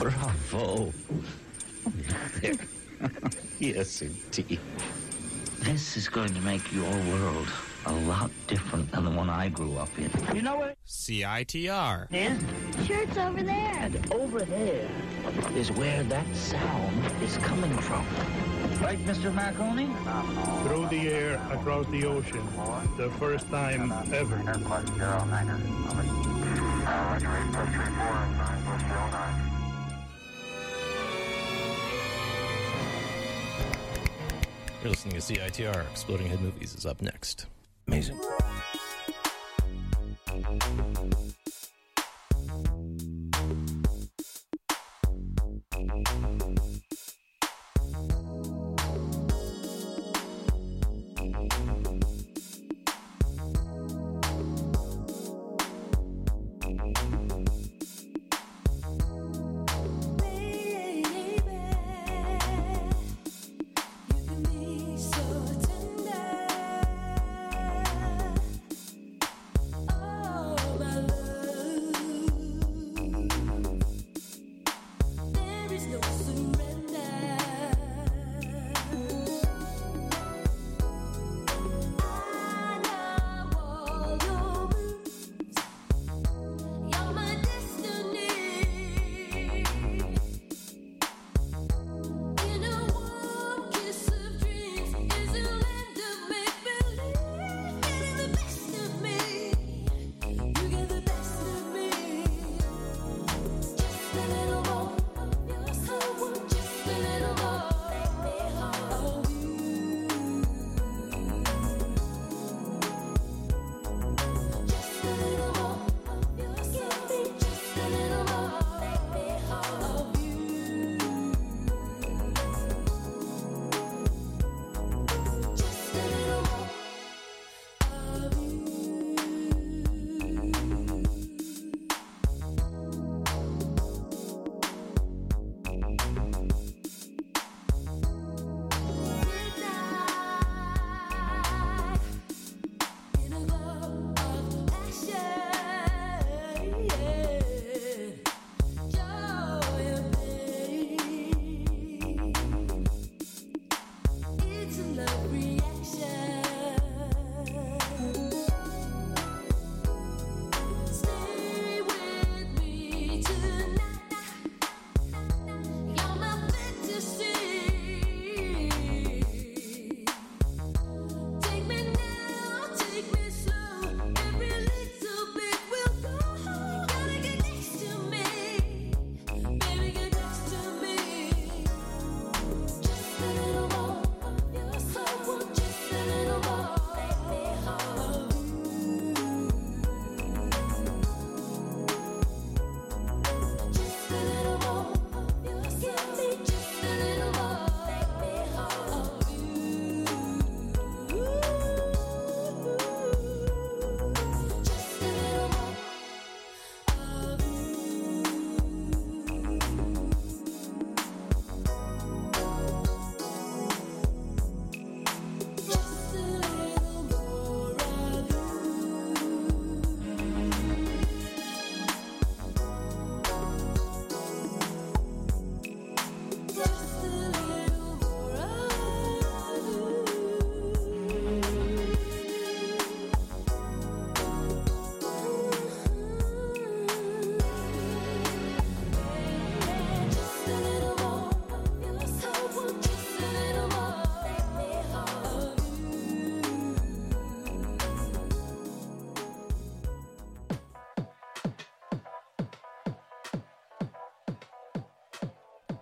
Bravo. yes, indeed. This is going to make your world a lot different than the one I grew up in. You know what? CITR. Yeah? Sure, it's over there. And over there is where that sound is coming from. Right, Mr. Marconi? Through the air, across the ocean, the first time ever. You're listening to CITR. Exploding Head Movies is up next. Amazing.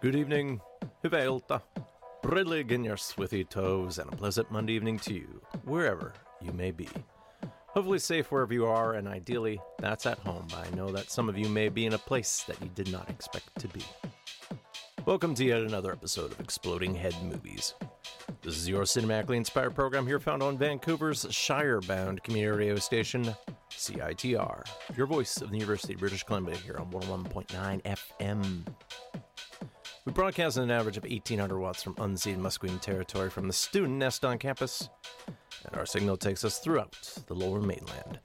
Good evening, hyvää ilta, brillig in your swithy toes, and a pleasant Monday evening to you, wherever you may be. Hopefully safe wherever you are, and ideally, that's at home. I know that some of you may be in a place that you did not expect to be. Welcome to yet another episode of Exploding Head Movies. This is your cinematically inspired program here found on Vancouver's Shire-bound community radio station, CITR, your voice of the University of British Columbia here on 101.9 FM. We broadcast an average of 1800 watts from unceded Musqueam territory from the student nest on campus, and our signal takes us throughout the lower mainland.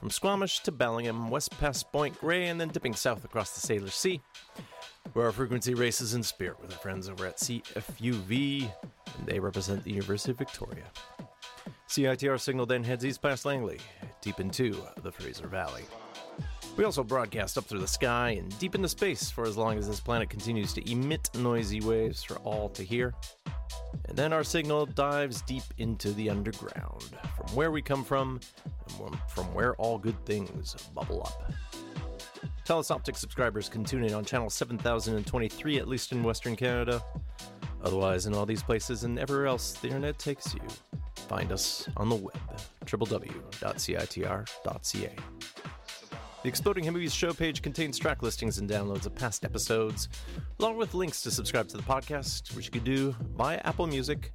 From Squamish to Bellingham, west past Point Grey, and then dipping south across the Salish Sea. where our frequency races in spirit with our friends over at CFUV, and they represent the University of Victoria. CITR signal then heads east past Langley, deep into the Fraser Valley. We also broadcast up through the sky and deep into space for as long as this planet continues to emit noisy waves for all to hear. And then our signal dives deep into the underground, from where we come from and from where all good things bubble up. Telus Optic subscribers can tune in on channel 7023, at least in Western Canada. Otherwise, in all these places and everywhere else the internet takes you, find us on the web, www.citr.ca. The Exploding Movies show page contains track listings and downloads of past episodes, along with links to subscribe to the podcast, which you can do via Apple Music,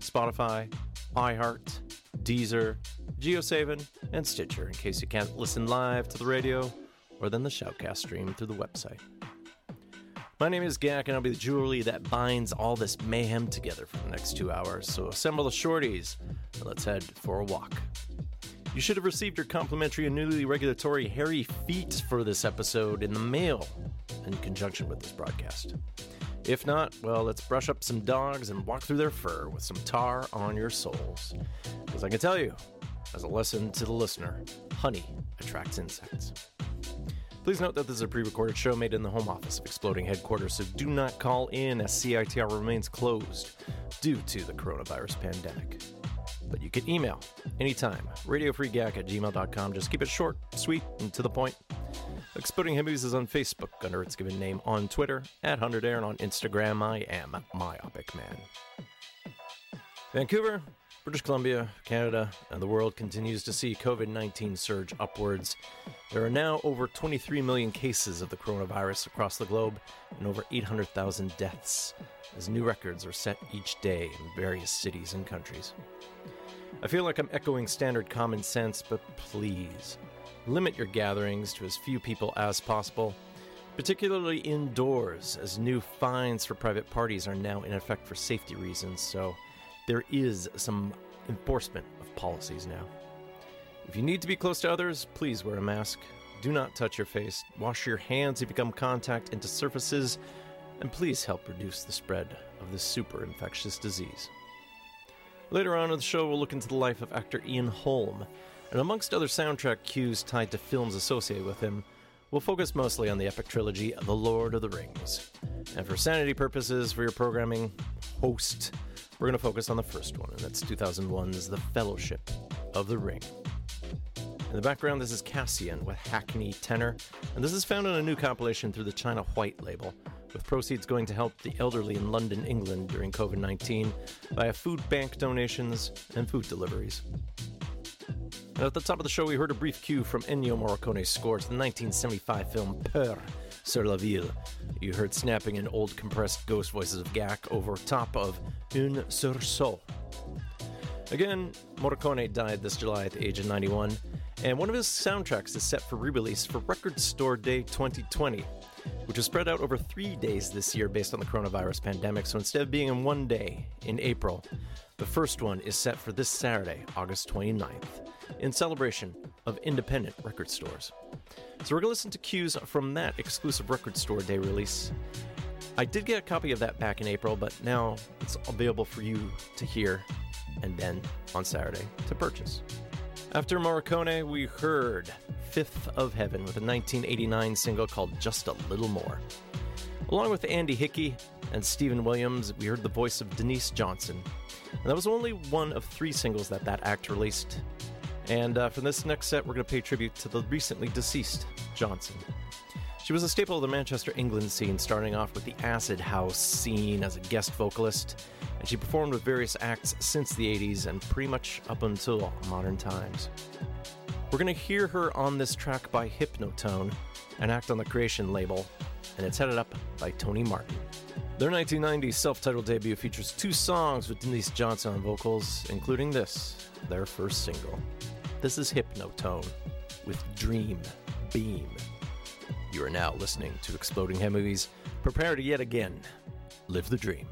Spotify, iHeart, Deezer, GeoSaven, and Stitcher in case you can't listen live to the radio or then the Shoutcast stream through the website. My name is Gak, and I'll be the jewelry that binds all this mayhem together for the next two hours. So assemble the shorties and let's head for a walk. You should have received your complimentary and newly regulatory hairy feet for this episode in the mail in conjunction with this broadcast. If not, well, let's brush up some dogs and walk through their fur with some tar on your soles. Because I can tell you, as a lesson to the listener, honey attracts insects. Please note that this is a pre recorded show made in the home office of Exploding Headquarters, so do not call in as CITR remains closed due to the coronavirus pandemic. But you can email anytime, radiofreegak at gmail.com. Just keep it short, sweet, and to the point. Exploding Hibbies is on Facebook under its given name, on Twitter, at 100 Air, and on Instagram, I am Myopic Man. Vancouver, British Columbia, Canada, and the world continues to see COVID 19 surge upwards. There are now over 23 million cases of the coronavirus across the globe and over 800,000 deaths, as new records are set each day in various cities and countries. I feel like I'm echoing standard common sense, but please, limit your gatherings to as few people as possible, particularly indoors, as new fines for private parties are now in effect for safety reasons, so there is some enforcement of policies now. If you need to be close to others, please wear a mask. Do not touch your face. Wash your hands if you come contact into surfaces, and please help reduce the spread of this super infectious disease. Later on in the show, we'll look into the life of actor Ian Holm, and amongst other soundtrack cues tied to films associated with him, we'll focus mostly on the epic trilogy The Lord of the Rings. And for sanity purposes for your programming host, we're going to focus on the first one, and that's 2001's The Fellowship of the Ring. In the background, this is Kassian with Hackney Tenor, and this is found on a new compilation through the China White label, with proceeds going to help the elderly in London, England during COVID 19 via food bank donations and food deliveries. And at the top of the show, we heard a brief cue from Ennio Morricone's score to the 1975 film Peur sur la Ville. You heard snapping and old compressed ghost voices of Gak over top of Un Sursaut. Again, Morricone died this July at the age of 91, and one of his soundtracks is set for re release for Record Store Day 2020, which is spread out over three days this year based on the coronavirus pandemic. So instead of being in one day in April, the first one is set for this Saturday, August 29th, in celebration of independent record stores. So we're going to listen to cues from that exclusive record store day release. I did get a copy of that back in April, but now it's available for you to hear and then on Saturday to purchase. After Morricone, we heard Fifth of Heaven with a 1989 single called Just a Little More. Along with Andy Hickey and Stephen Williams, we heard the voice of Denise Johnson. And that was only one of three singles that that act released. And uh, for this next set, we're going to pay tribute to the recently deceased Johnson. She was a staple of the Manchester, England scene, starting off with the acid house scene as a guest vocalist, and she performed with various acts since the 80s and pretty much up until modern times. We're going to hear her on this track by Hypnotone, an act on the Creation label, and it's headed up by Tony Martin. Their 1990 self titled debut features two songs with Denise Johnson on vocals, including this, their first single. This is Hypnotone with Dream Beam. You are now listening to Exploding Head Movies. Prepare to yet again live the dream.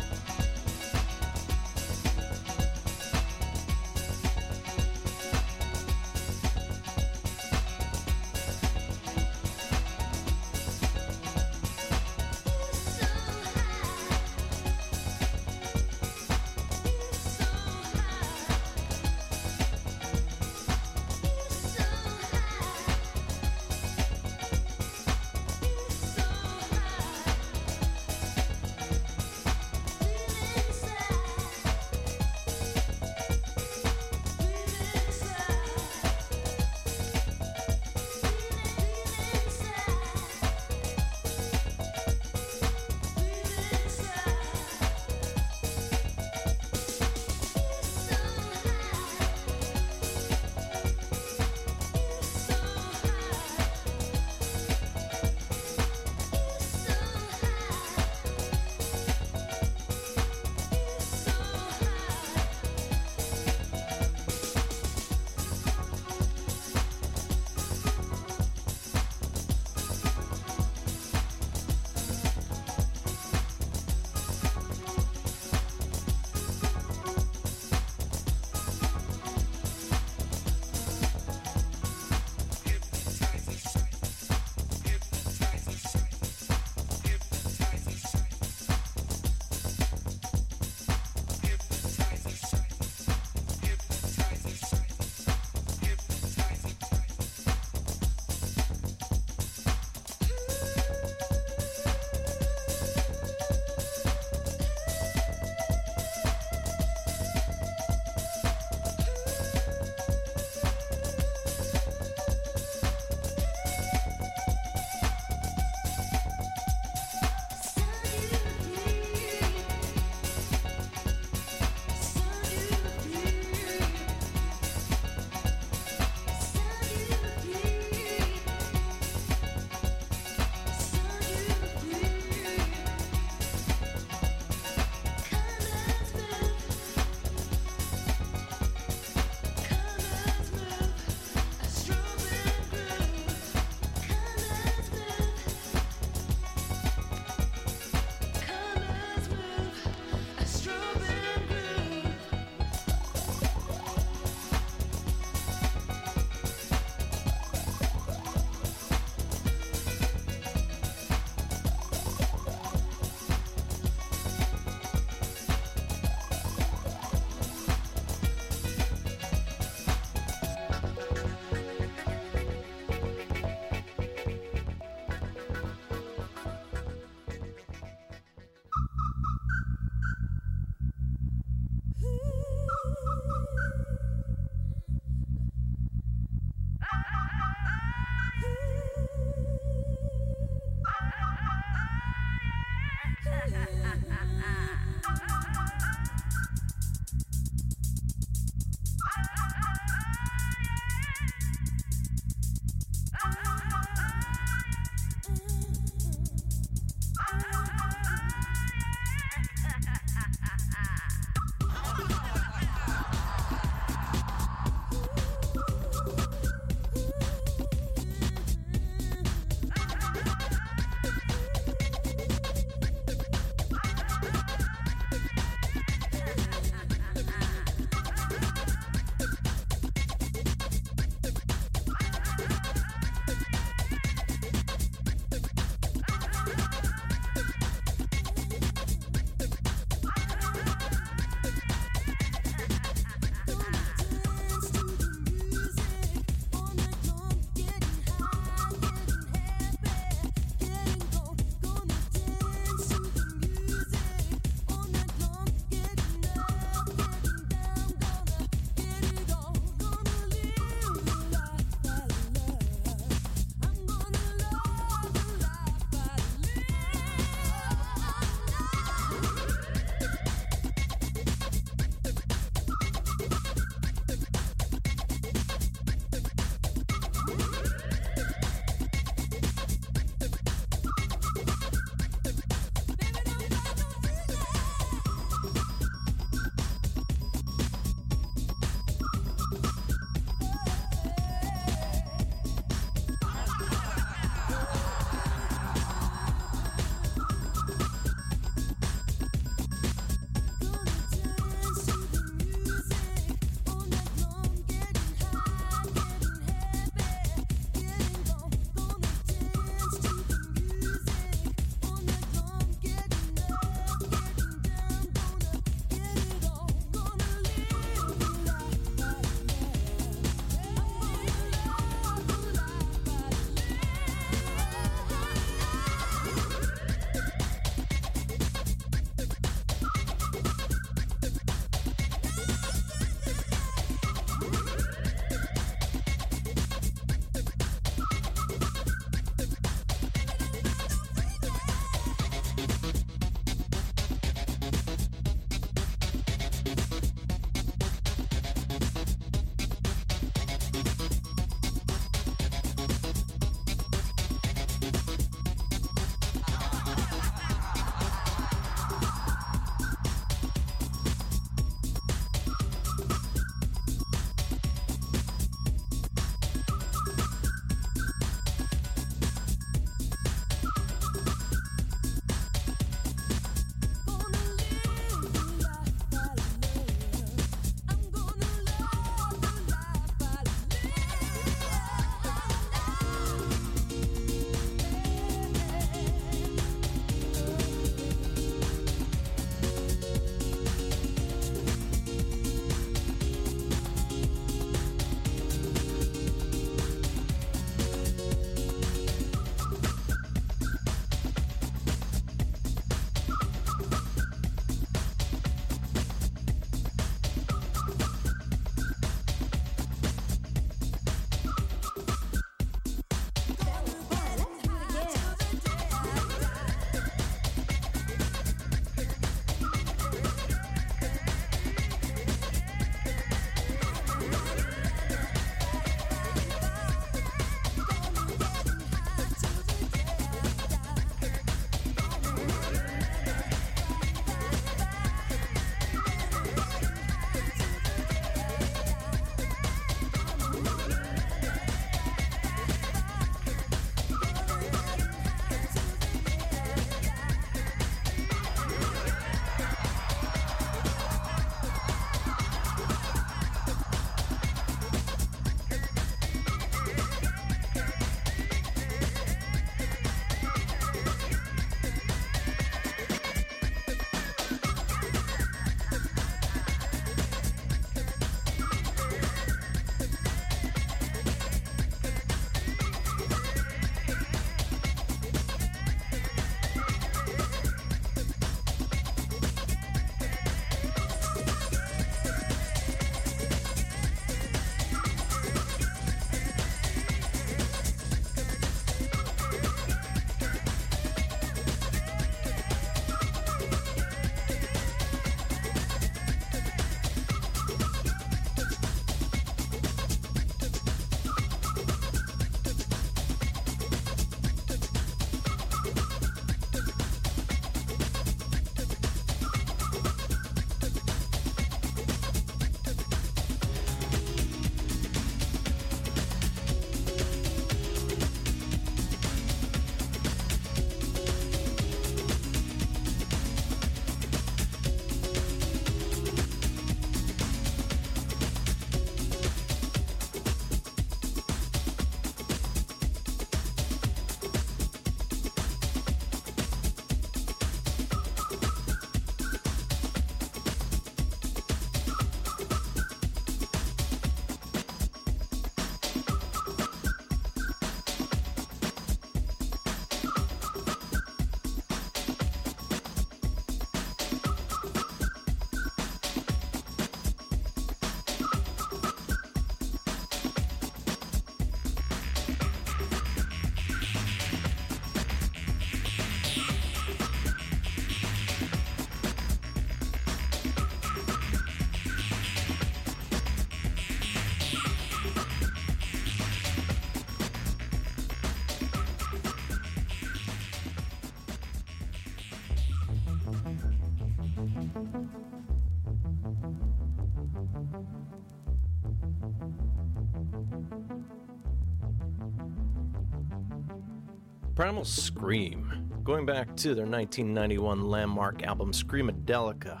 Primal Scream, going back to their 1991 landmark album Screamadelica.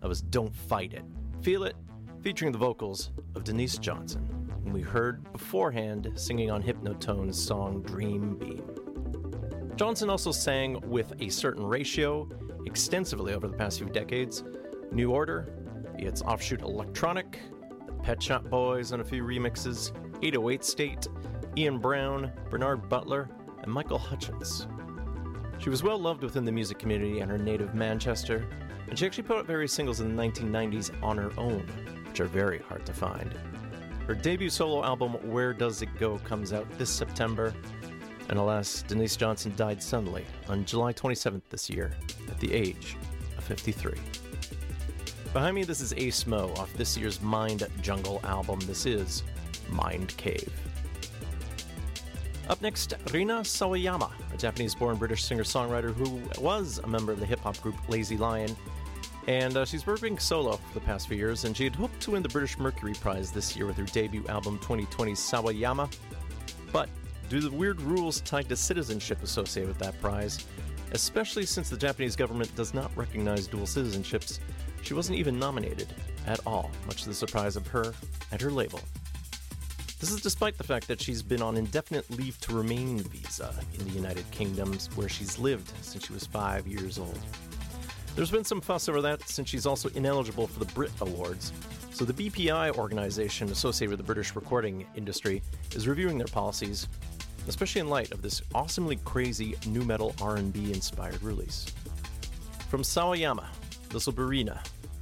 That was Don't Fight It. Feel It, featuring the vocals of Denise Johnson, whom we heard beforehand singing on Hypnotone's song Dream Beam. Johnson also sang with a certain ratio extensively over the past few decades. New Order, its offshoot Electronic, the Pet Shop Boys on a few remixes, 808 State, Ian Brown, Bernard Butler, and Michael Hutchence. She was well loved within the music community and her native Manchester, and she actually put out various singles in the 1990s on her own, which are very hard to find. Her debut solo album, Where Does It Go, comes out this September, and alas, Denise Johnson died suddenly on July 27th this year at the age of 53. Behind me, this is AceMo off this year's Mind Jungle album. This is Mind Cave. Up next, Rina Sawayama, a Japanese born British singer songwriter who was a member of the hip hop group Lazy Lion. And uh, she's working solo for the past few years, and she had hoped to win the British Mercury Prize this year with her debut album 2020 Sawayama. But due to the weird rules tied to citizenship associated with that prize, especially since the Japanese government does not recognize dual citizenships, she wasn't even nominated at all, much to the surprise of her and her label. This is despite the fact that she's been on indefinite leave to remain visa in the United Kingdom, where she's lived since she was five years old. There's been some fuss over that since she's also ineligible for the Brit Awards. So the BPI organization associated with the British recording industry is reviewing their policies, especially in light of this awesomely crazy new metal R&B inspired release. From Sawayama, this will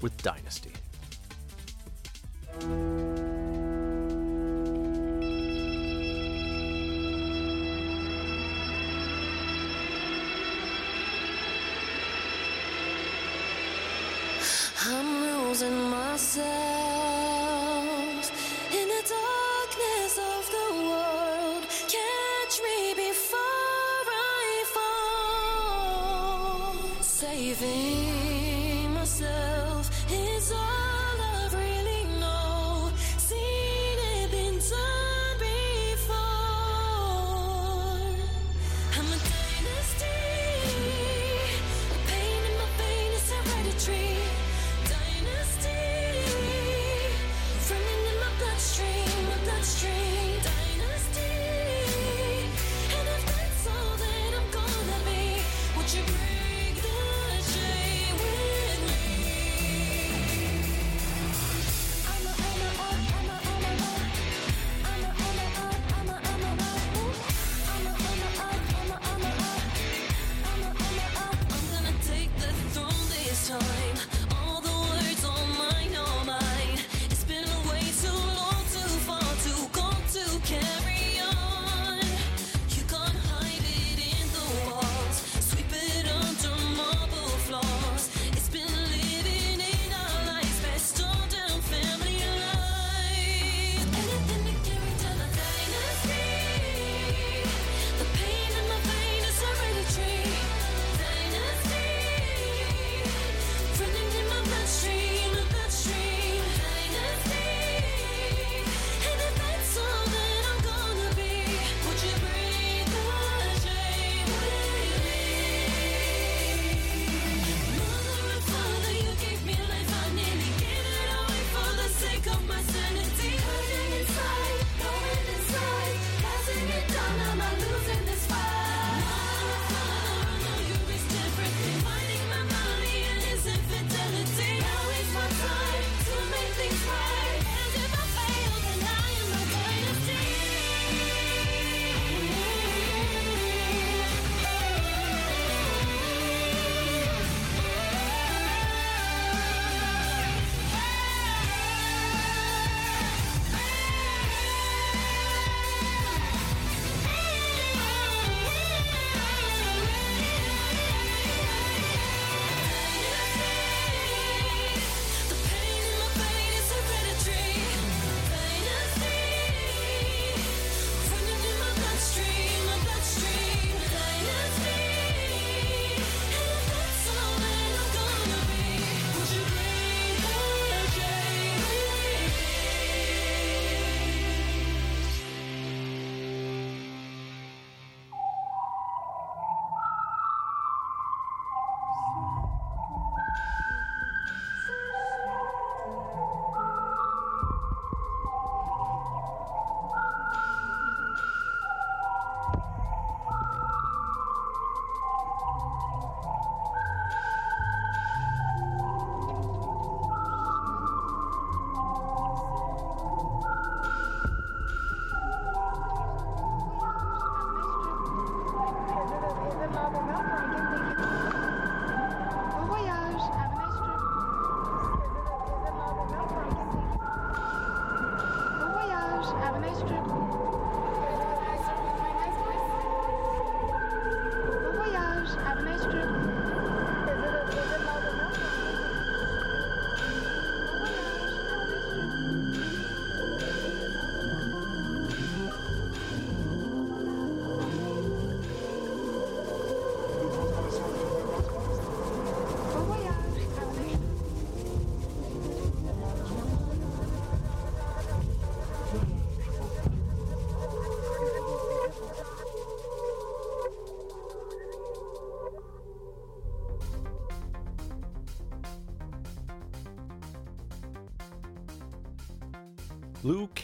with Dynasty. Losing myself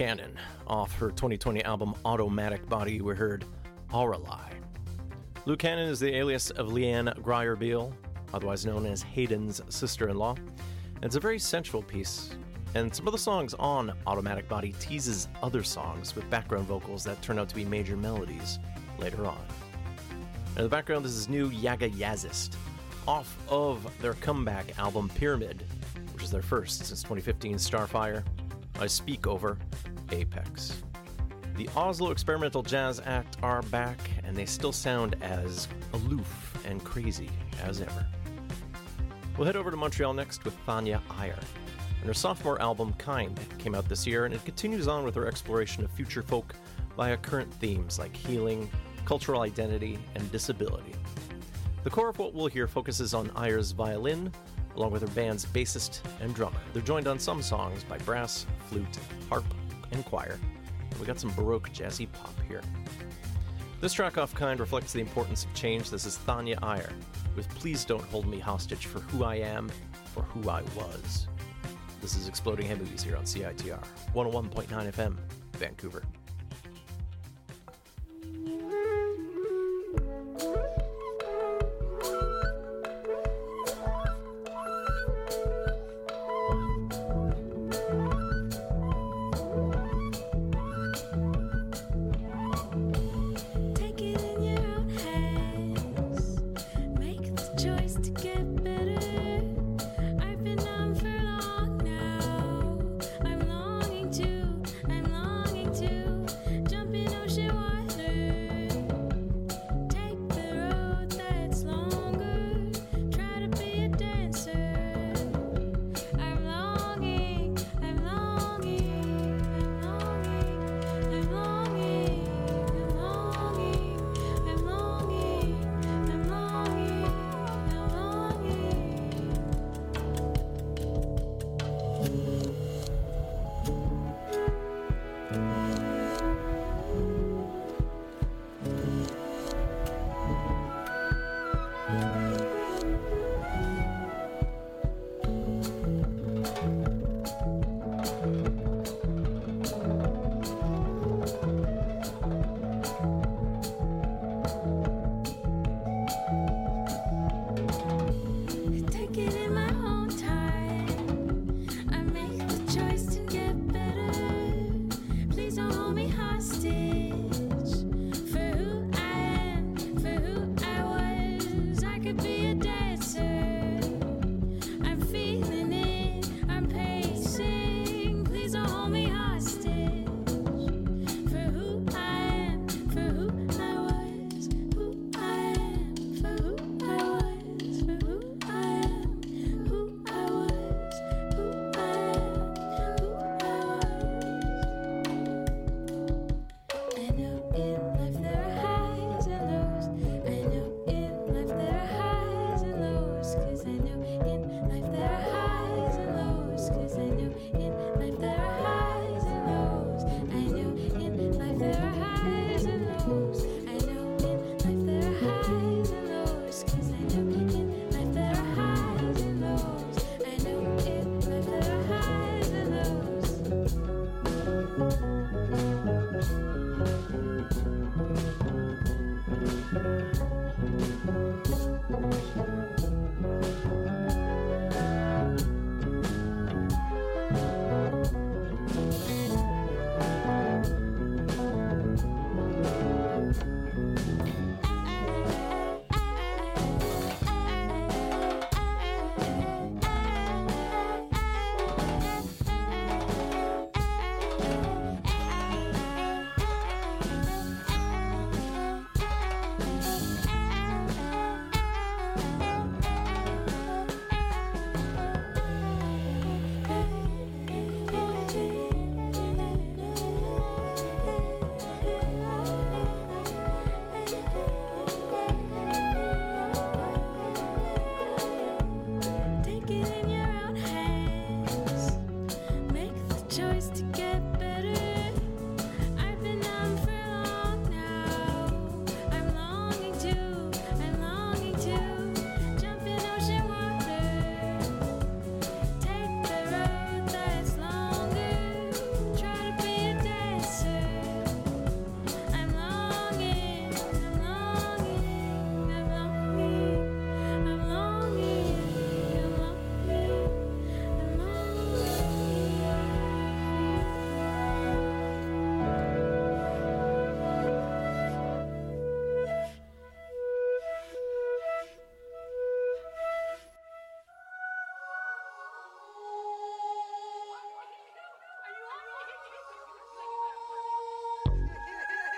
Canon, off her 2020 album Audomatic Body, we heard Aurelie. Lou Canon is the alias of Leanne Grier Beale, otherwise known as Hayden's sister in law. It's a very sensual piece, and some of the songs on Audomatic Body teases other songs with background vocals that turn out to be major melodies later on. In the background, this is new Jaga Jazzist, off of their comeback album Pyramid, which is their first since 2015 Starfire. I speak over Apex. The Oslo Experimental Jazz Act are back, and they still sound as aloof and crazy as ever. We'll head over to Montreal next with Thanya Iyer. And her sophomore album, Kind, came out this year, and it continues on with her exploration of future folk via current themes like healing, cultural identity, and disability. The core of what we'll hear focuses on Iyer's violin, along with her band's bassist and drummer. They're joined on some songs by brass, flute, harp, and choir. we got some Baroque jazzy pop here. This track off kind reflects the importance of change. This is Thanya Iyer with Please Don't Hold Me Hostage for Who I Am, for Who I Was. This is Exploding Head Movies here on CITR 101.9 FM, Vancouver.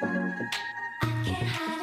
Spinning, spinning, spinning.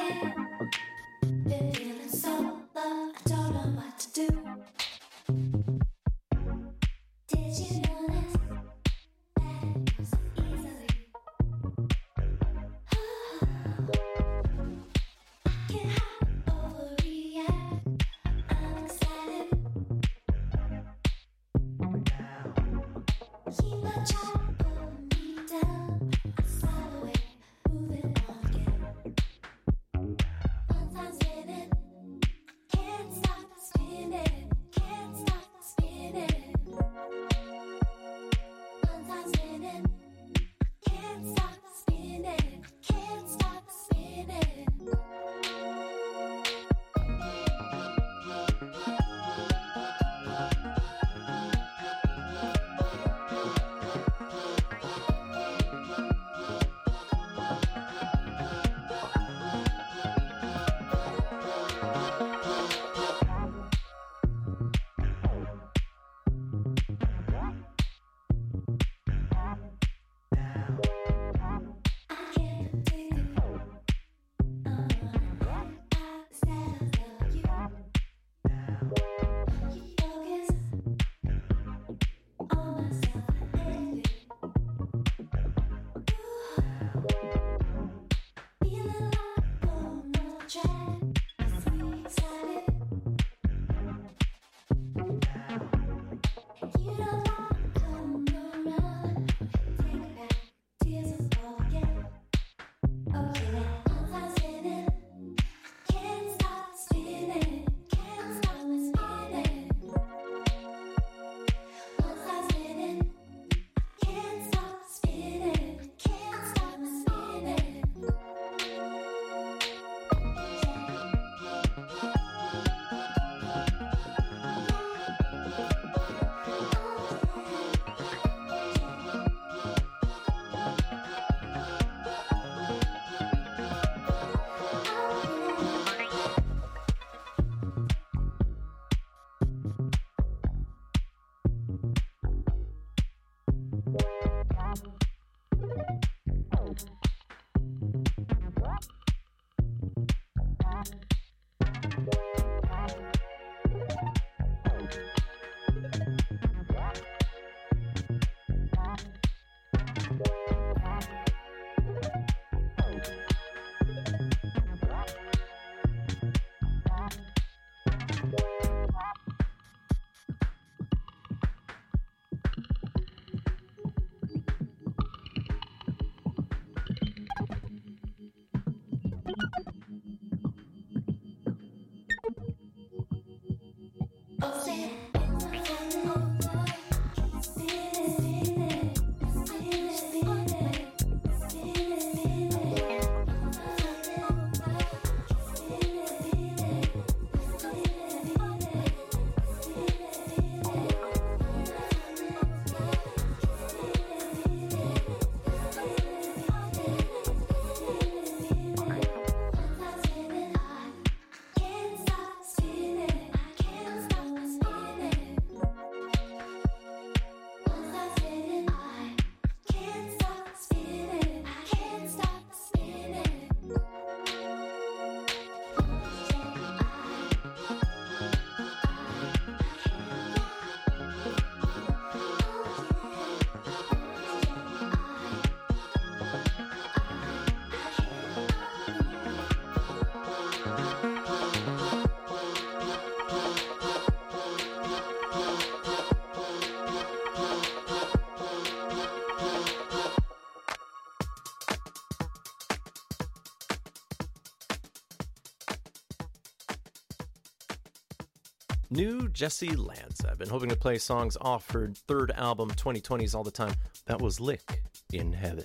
New Jessy Lanza. I've been hoping to play songs off her third album, 2020s, all the time. That was Lick in Heaven.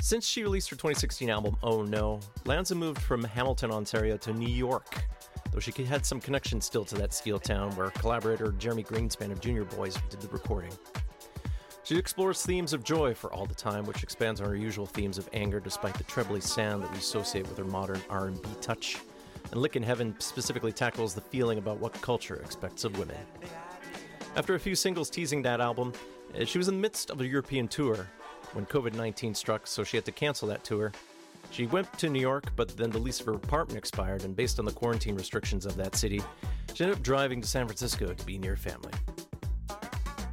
Since she released her 2016 album, Oh No, Lanza moved from Hamilton, Ontario to New York, though she had some connection still to that steel town where collaborator Jeremy Greenspan of Junior Boys did the recording. She explores themes of joy for all the time, which expands on her usual themes of anger despite the trebly sound that we associate with her modern R&B touch. And Lick in Heaven specifically tackles the feeling about what culture expects of women. After a few singles teasing that album, eh, she was in the midst of a European tour when COVID 19 struck, so she had to cancel that tour. She went to New York, but then the lease of her apartment expired, and based on the quarantine restrictions of that city, she ended up driving to San Francisco to be near family.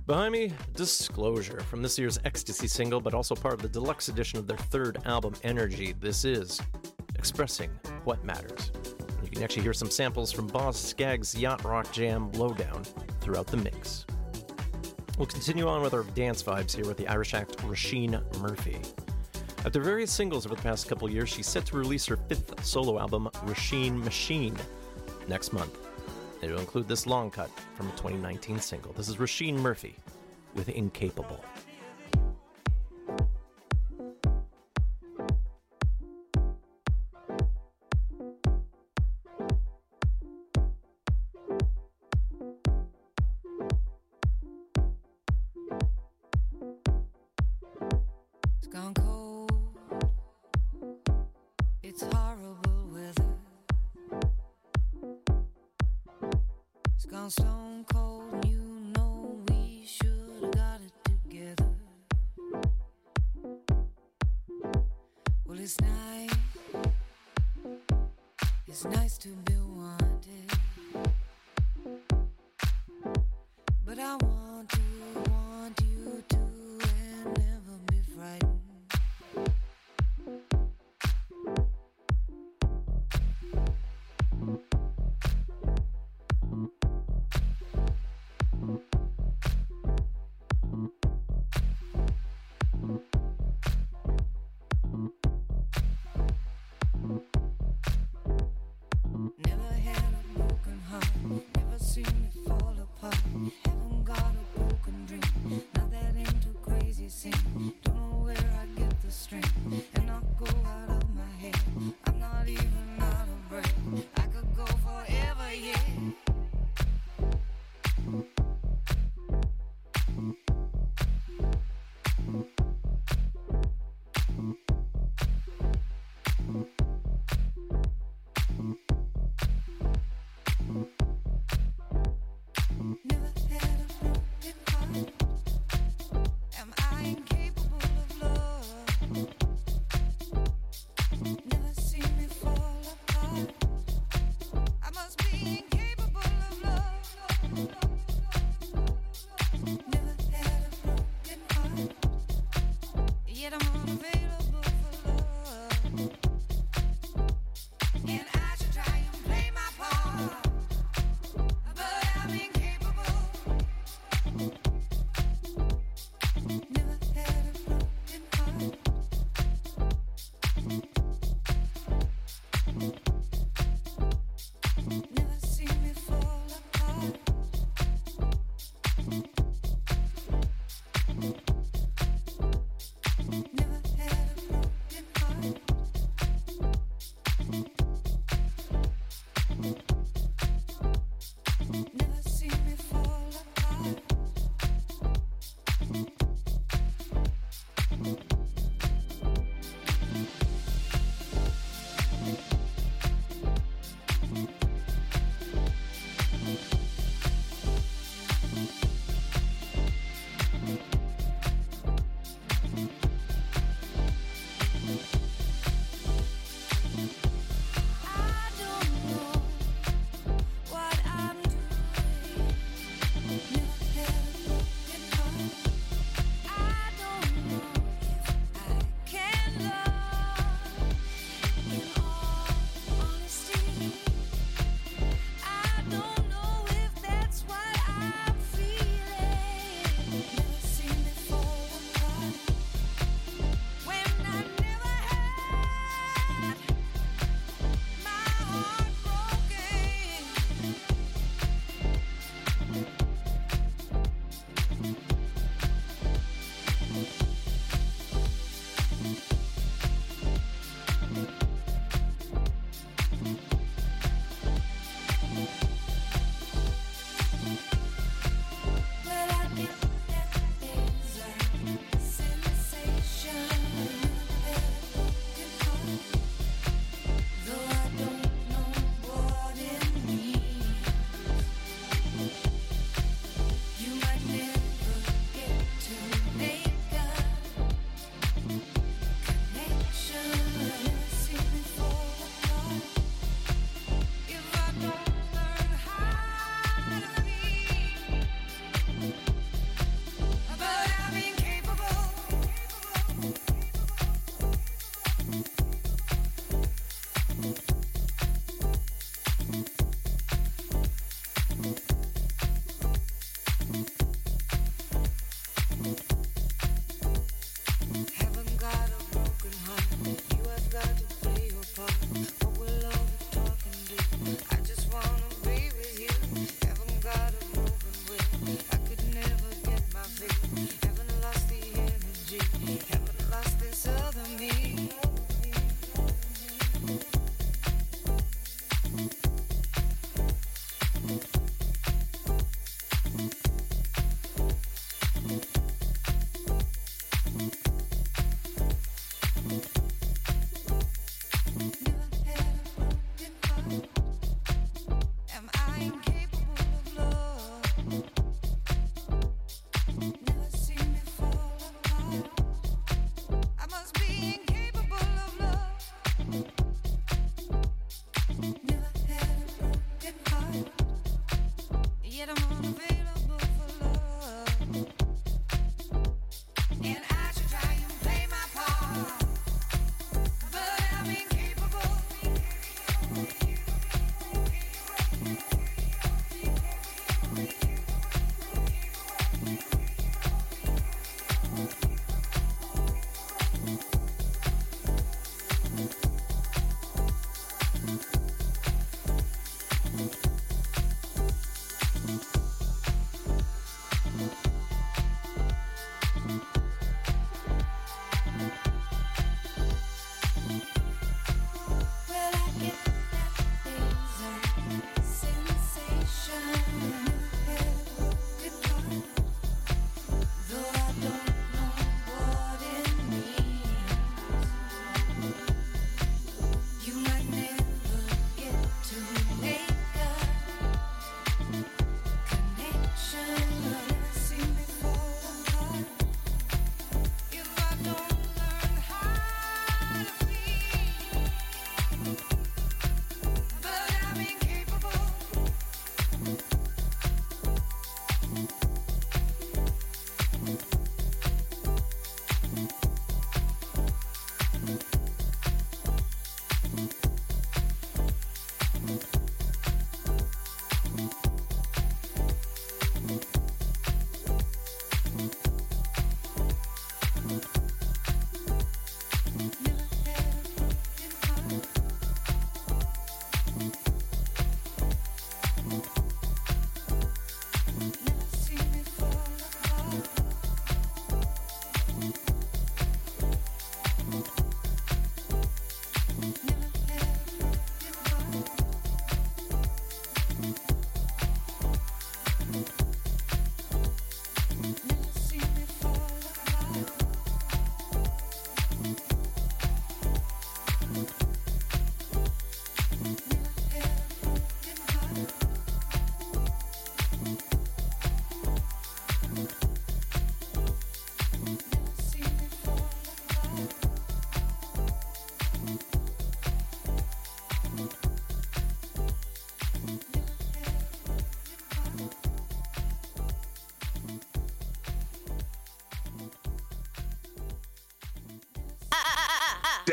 Behind me, Disclosure from this year's Ecstasy single, but also part of the deluxe edition of their third album, Energy. This is Expressing What Matters. You can actually hear some samples from Boz Skaggs' Yacht Rock Jam Lowdown throughout the mix. We'll continue on with our dance vibes here with the Irish act Róisín Murphy. After various singles over the past couple years, she's set to release her fifth solo album, Róisín Machine, next month. It'll include this long cut from a 2019 single. This is Róisín Murphy with Incapable.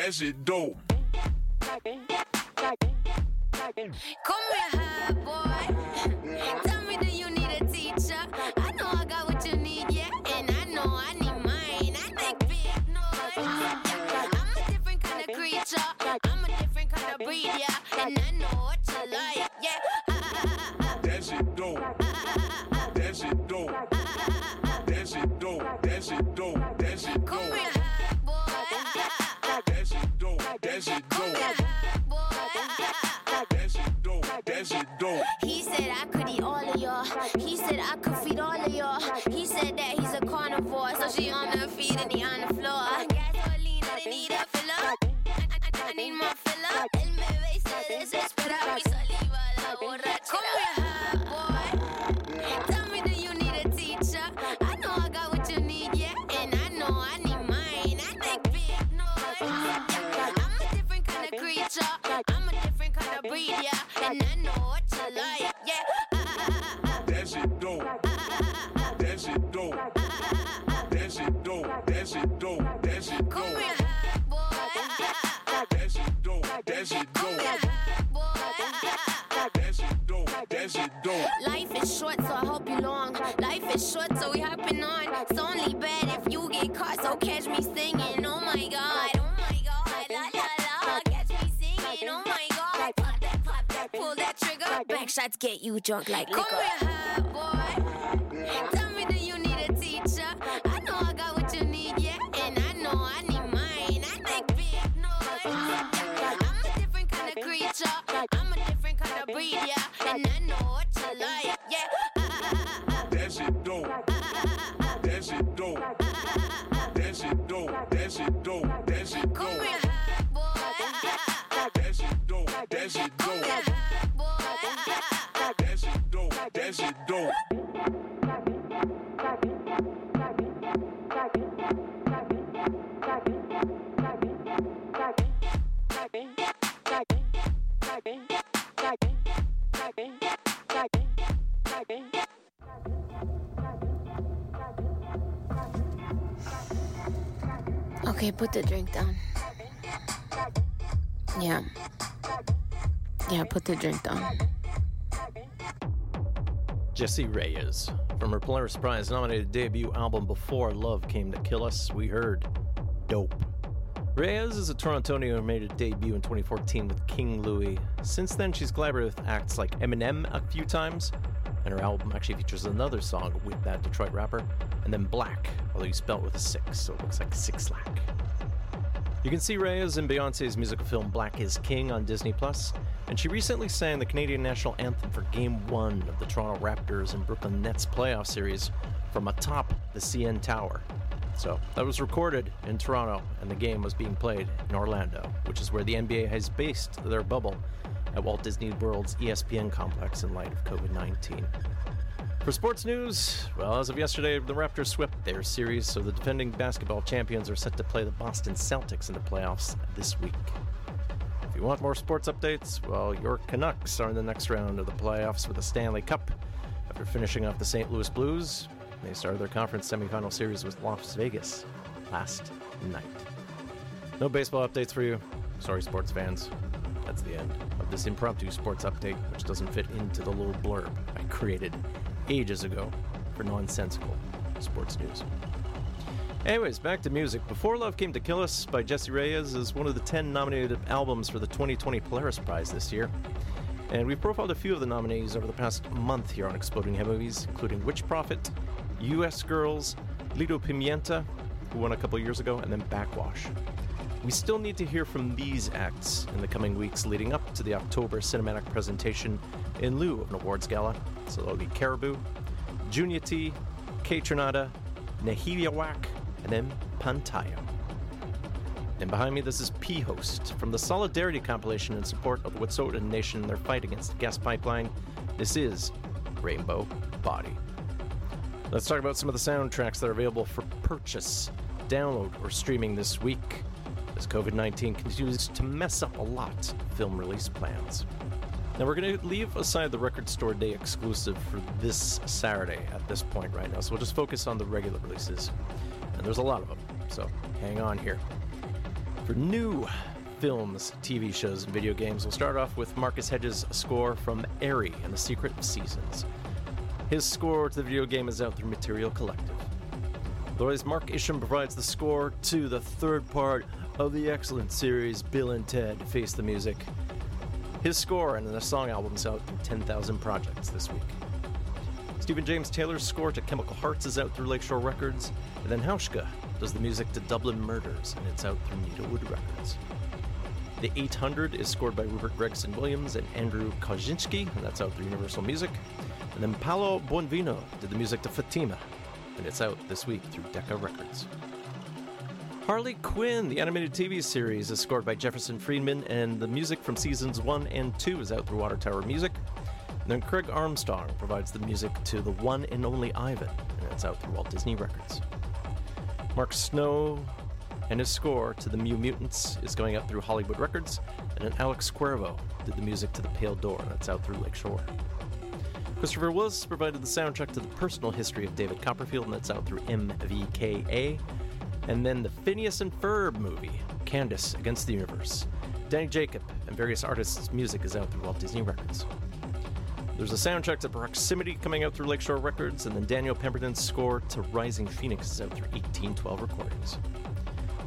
That shit dope. Bad if you get caught, so catch me singing. Oh my god, oh my god, la la la. Catch me singing, oh my god. Pop that, pop that, pull that trigger. Back shots get you drunk like liquor. Come here, hot boy. Tell me, do you need a teacher? I know I got what you need, yeah. And I know I need mine. I make big noise. I'm a different kind of creature. I'm a different kind of breed, yeah. And I Okay, put the drink down. Yeah. Yeah, put the drink down. Jessie Reyez. From her Polaris Prize nominated debut album Before Love Came to Kill Us, we heard Dope. Reyez is a Torontonian who made a debut in 2014 with King Louis. Since then, she's collaborated with acts like Eminem a few times, and her album actually features another song with that Detroit rapper, and then Black, although you spell it with a six, so it looks like Six Lack. You can see Reyez in Beyonce's musical film Black is King on Disney Plus, and she recently sang the Canadian national anthem for Game 1 of the Toronto Raptors and Brooklyn Nets playoff series from atop the CN Tower. So, that was recorded in Toronto, and the game was being played in Orlando, which is where the NBA has based their bubble at Walt Disney World's ESPN complex in light of COVID 19. For sports news, well, as of yesterday, the Raptors swept their series, so the defending basketball champions are set to play the Boston Celtics in the playoffs this week. You want more sports updates, well, your Canucks are in the next round of the playoffs with the Stanley Cup. After finishing off the St. Louis Blues, they started their conference semifinal series with Las Vegas last night. No baseball updates for you. Sorry, sports fans. That's the end of this impromptu sports update, which doesn't fit into the little blurb I created ages ago for nonsensical sports news. Anyways, back to music. Before Love Came to Kill Us by Jessie Reyez is one of the 10 nominated albums for the 2020 Polaris Prize this year. And we've profiled a few of the nominees over the past month here on Exploding Head Movies, including Witch Prophet, US Girls, Lido Pimienta, who won a couple years ago, and then Backxwash. We still need to hear from these acts in the coming weeks leading up to the October cinematic presentation in lieu of an awards gala. So that'll be Caribou, Junia T, K Tronada, nêhiyawak, and then Pantayo. And behind me, this is Phost from the Solidarity compilation in support of the Wet'suwet'en Nation in their fight against the gas pipeline. This is Rainbow Body. Let's talk about some of the soundtracks that are available for purchase, download, or streaming this week as COVID 19 continues to mess up a lot of film release plans. Now, we're going to leave aside the Record Store Day exclusive for this Saturday at this point right now, so we'll just focus on the regular releases. And there's a lot of them, so hang on here. For new films, TV shows, and video games, we'll start off with Marcus Hedges' score from Ary and the Secret Seasons. His score to the video game is out through Material Collective. Otherwise, Mark Isham provides the score to the third part of the excellent series Bill and Ted Face the Music. His score and the song albums out through 10,000 Projects this week. Stephen James Taylor's score to Chemical Hearts is out through Lakeshore Records, and then Hauschka does the music to Dublin Murders, and it's out through Needlewood Records. The 800 is scored by Rupert Gregson Williams and Andrew Kawczynski, and that's out through Universal Music. And then Paolo Buonvino did the music to Fatima, and it's out this week through Decca Records. Harley Quinn, the animated TV series, is scored by Jefferson Friedman, and the music from seasons 1 and 2 is out through Water Tower Music. Then Craig Armstrong provides the music to the one and only Ivan, and it's out through Walt Disney Records. Mark Snow and his score to the New Mutants is going out through Hollywood Records, and then Alex Cuervo did the music to the Pale Door, and that's out through Lakeshore. Christopher Willis provided the soundtrack to the personal history of David Copperfield, and that's out through MVKA. And then the Phineas and Ferb movie, Candace Against the Universe. Danny Jacob and various artists' music is out through Walt Disney Records. There's a soundtrack to Proximity coming out through Lakeshore Records, and then Daniel Pemberton's score to Rising Phoenix is out through 1812 Recordings.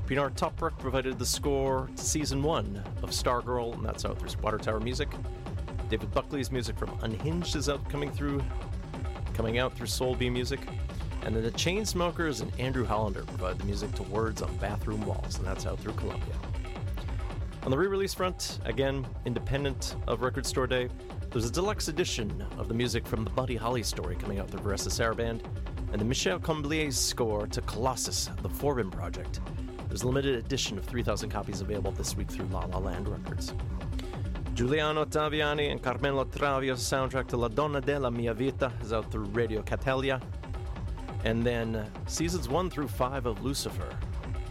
Pinar Toprak provided the score to season one of Stargirl, and that's out through Water Tower Music. David Buckley's music from Unhinged is out coming through, coming out through Soul Beam Music. And then the Chainsmokers and Andrew Hollander provide the music to Words on Bathroom Walls, and that's out through Columbia. On the re release front, again, independent of Record Store Day, there's a deluxe edition of the music from the Buddy Holly story coming out through Varese Sarabande, and the Michel Colombier's score to Colossus, the Forbin Project. There's a limited edition of 3,000 copies available this week through La La Land Records. Giuliano Taviani and Carmelo Travia's soundtrack to La Donna della Mia Vita is out through Radio Catalia. And then seasons one through five of Lucifer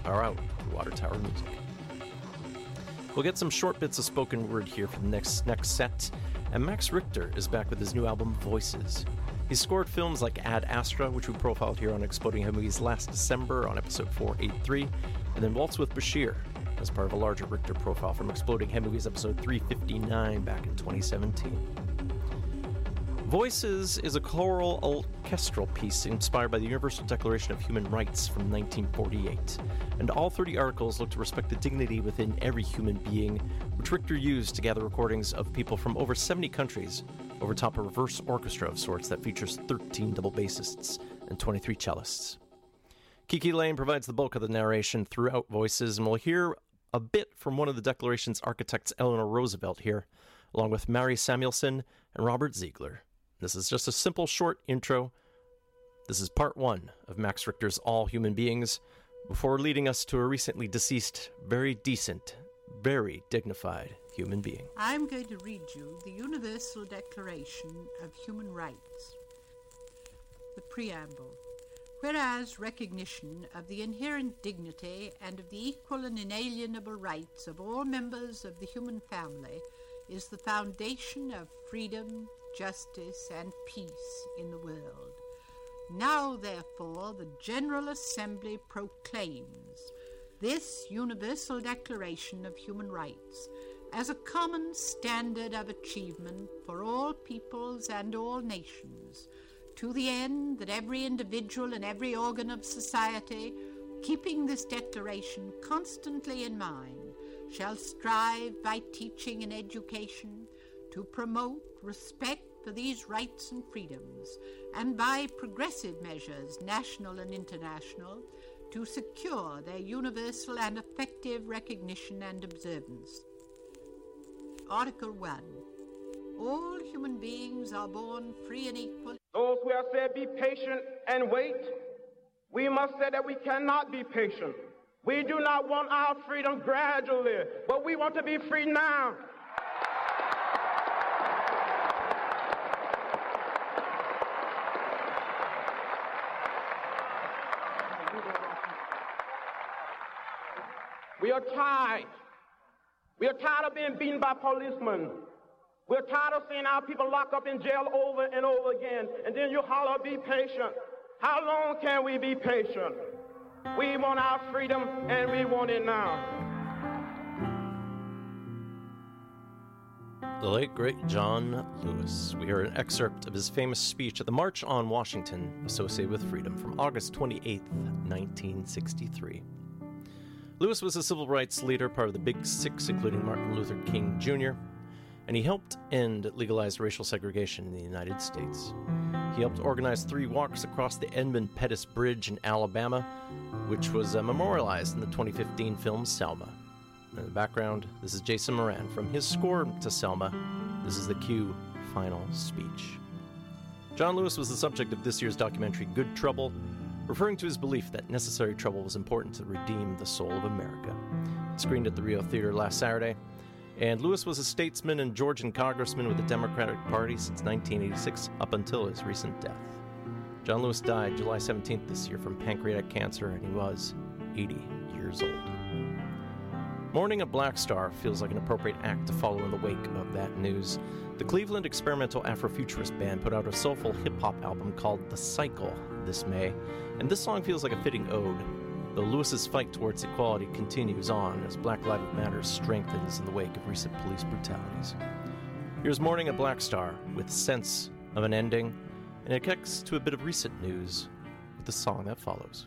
are out through Water Tower Music. We'll get some short bits of spoken word here for the next next set. And Max Richter is back with his new album Voices. He scored films like Ad Astra, which we profiled here on Exploding Head Movies last December on episode 483, and then Waltz with Bashir as part of a larger Richter profile from Exploding Head Movies episode 359 back in 2017. Voices is a choral orchestral piece inspired by the Universal Declaration of Human Rights from 1948, and all 30 articles look to respect the dignity within every human being, which Richter used to gather recordings of people from over 70 countries over top a reverse orchestra of sorts that features 13 double bassists and 23 cellists. KiKi Layne provides the bulk of the narration throughout Voices, and we'll hear a bit from one of the Declaration's architects, Eleanor Roosevelt, here, along with Mari Samuelsen and Robert Ziegler. This is just a simple, short intro. This is part one of Max Richter's All Human Beings, before leading us to a recently deceased, very decent, very dignified human being. I'm going to read you the Universal Declaration of Human Rights. The Preamble. Whereas recognition of the inherent dignity and of the equal and inalienable rights of all members of the human family is the foundation of freedom, justice, and peace in the world. Now, therefore, the General Assembly proclaims this Universal Declaration of Human Rights as a common standard of achievement for all peoples and all nations, to the end that every individual and every organ of society keeping this declaration constantly in mind, shall strive by teaching and education to promote respect for these rights and freedoms, and by progressive measures, national and international, to secure their universal and effective recognition and observance. Article 1. All human beings are born free and equal. Those who have said be patient and wait, we must say that we cannot be patient. We do not want our freedom gradually, but we want to be free now. We are tired. We are tired of being beaten by policemen. We're tired of seeing our people locked up in jail over and over again. And then you holler, be patient. How long can we be patient? We want our freedom and we want it now. The late great John Lewis. We hear an excerpt of his famous speech at the March on Washington associated with freedom from August 28, 1963. Lewis was a civil rights leader, part of the Big Six, including Martin Luther King Jr., and he helped end legalized racial segregation in the United States. He helped organize three walks across the Edmund Pettus Bridge in Alabama, which was uh, memorialized in the 2015 film Selma. In the background, this is Jason Moran from his score to Selma. This is the Q final speech. John Lewis was the subject of this year's documentary Good Trouble, referring to his belief that necessary trouble was important to redeem the soul of America. It screened at the Rio Theater last Saturday, and Lewis was a statesman and Georgian congressman with the Democratic Party since 1986 up until his recent death. John Lewis died July 17th this year from pancreatic cancer, and he was 80 years old. Mourning a Black Star feels like an appropriate act to follow in the wake of that news. The Cleveland experimental Afrofuturist band put out a soulful hip hop album called The Cycle this May, and this song feels like a fitting ode. Though Lewis's fight towards equality continues on as Black Lives Matter strengthens in the wake of recent police brutalities. Here's Mourning a Black Star with Sense of an Ending, and it connects to a bit of recent news with the song that follows.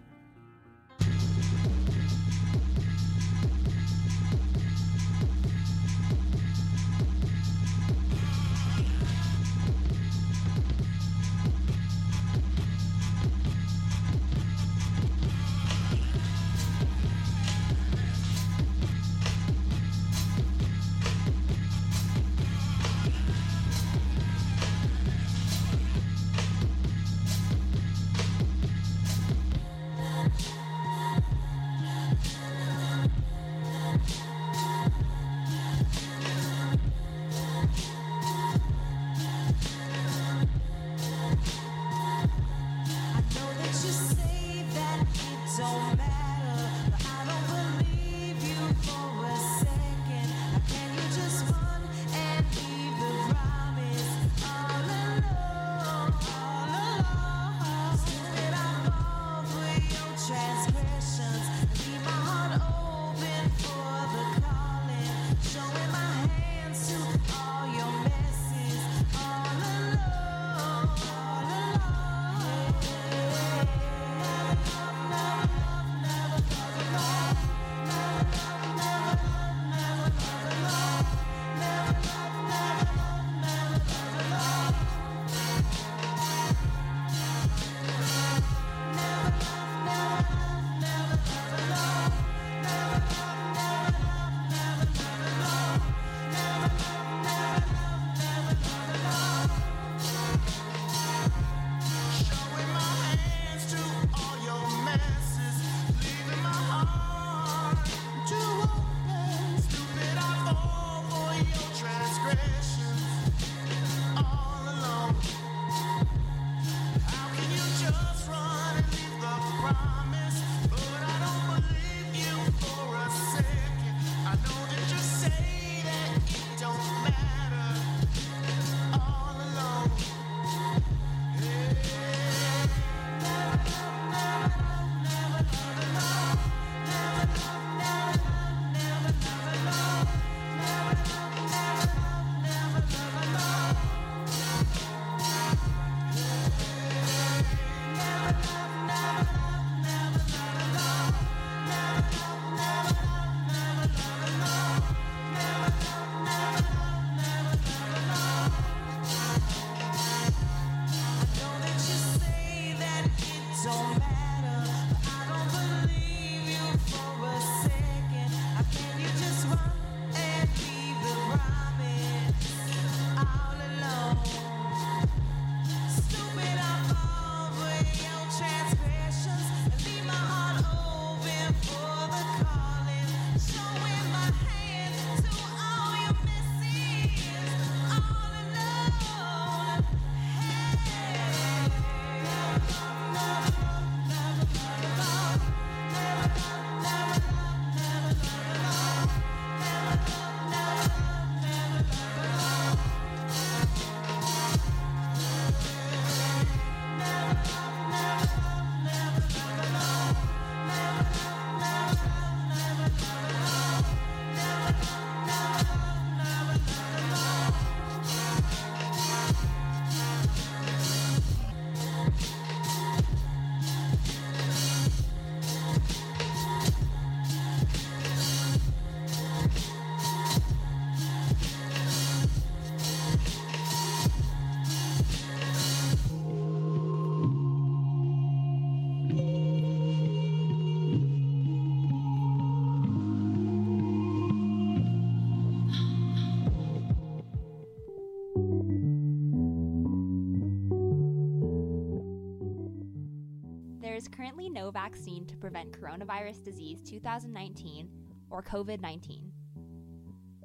Prevent coronavirus disease 2019 or COVID 19.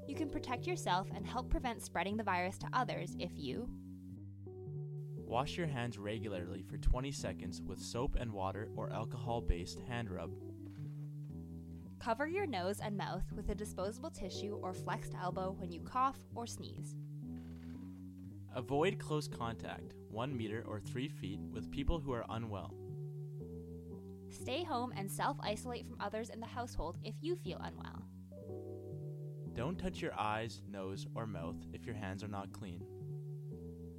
You can protect yourself and help prevent spreading the virus to others if you Wash your hands regularly for 20 seconds with soap and water or alcohol based hand rub. cover your nose and mouth with a disposable tissue or flexed elbow when you cough or sneeze. Avoid close contact, 1 meter or 3 feet, with people who are unwell. Stay home and self isolate from others in the household if you feel unwell. Don't touch your eyes, nose, or mouth if your hands are not clean.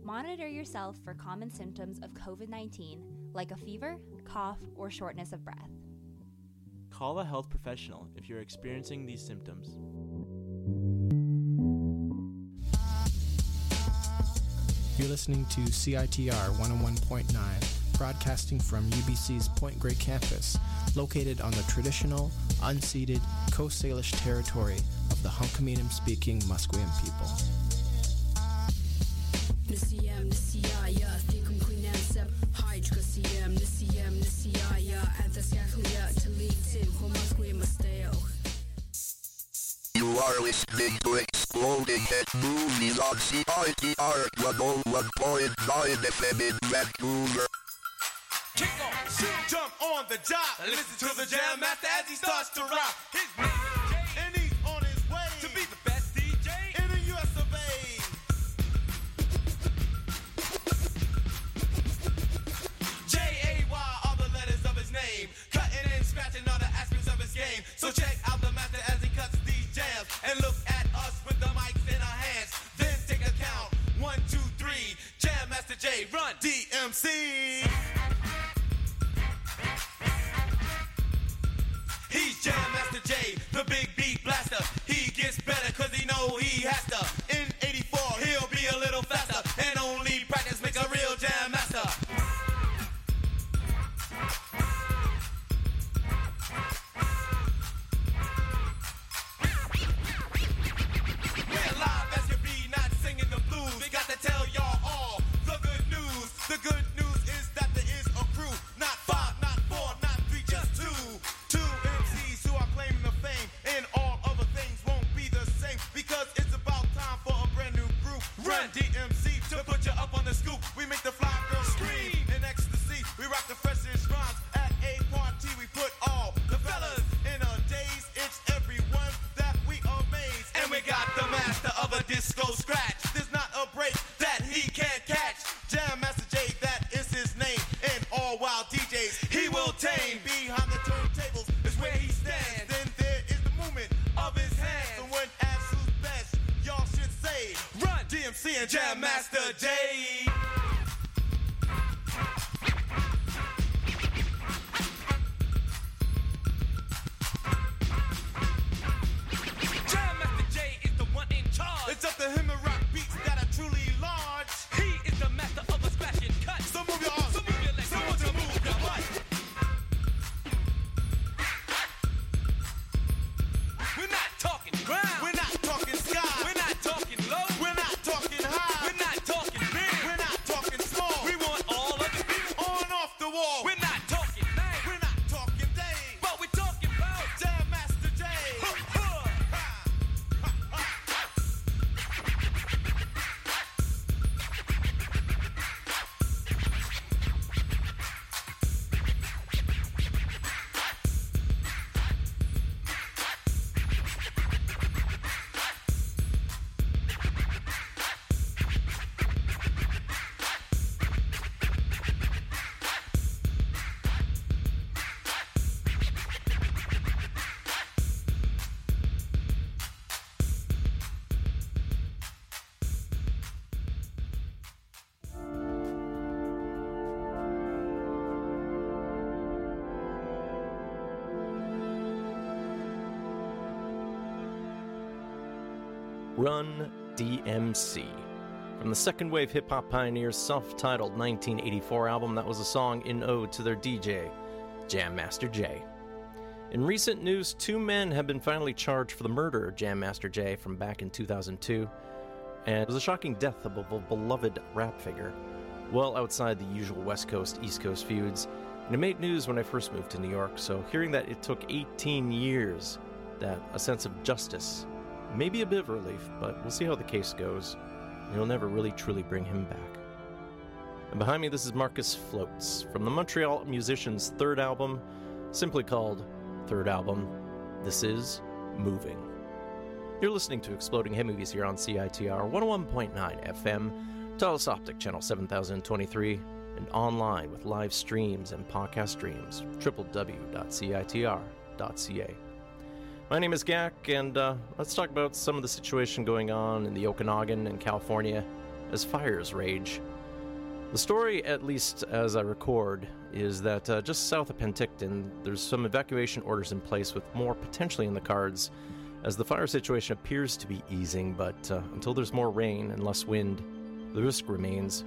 Monitor yourself for common symptoms of COVID 19 like a fever, cough, or shortness of breath. Call a health professional if you're experiencing these symptoms. You're listening to CITR 101.9, broadcasting from UBC's Point Grey campus, located on the traditional, unceded Coast Salish territory of the Hunkaminam speaking Musqueam people. Nisiyam nisiyaya thikum kuinam sep hajka siyam nisiyam nisiyaya anthas yaklia talitin You are listening to Exploding Head Movies on CITR 101.9 FM in Vancouver. Kick off, shoot, jump on the job. Listen to the jam master as he starts to rock. His name and he's on his way to be the best DJ in the US of A. J-A-Y are the letters of his name. Cutting and scratching all the aspects of his game. So check out the master as he cuts these jams. And look at us with the mics in our hands. Then take a count. One, two, three. Jam Master Jay, run. DMC. He has to. DMC. From the second wave hip hop pioneers' self titled 1984 album, that was a song in ode to their DJ, Jam Master Jay. In recent news, two men have been finally charged for the murder of Jam Master Jay from back in 2002, and it was a shocking death of a beloved rap figure. Well outside the usual West Coast East Coast feuds, And it made news when I first moved to New York, so hearing that it took 18 years, that a sense of justice may be a bit of relief, but we'll see how the case goes. You'll never really truly bring him back. And behind me, this is Markus Floats from the Montreal musician's third album, simply called Third Album. This is Moving. You're listening to Exploding Head Movies here on CITR 101.9 FM, Telus Optic Channel 7023, and online with live streams and podcast streams, www.citr.ca. My name is Gak, and uh, let's talk about some of the situation going on in the Okanagan and California as fires rage. The story, at least as I record, is that uh, just south of Penticton, there's some evacuation orders in place with more potentially in the cards, as the fire situation appears to be easing, but uh, until there's more rain and less wind, the risk remains.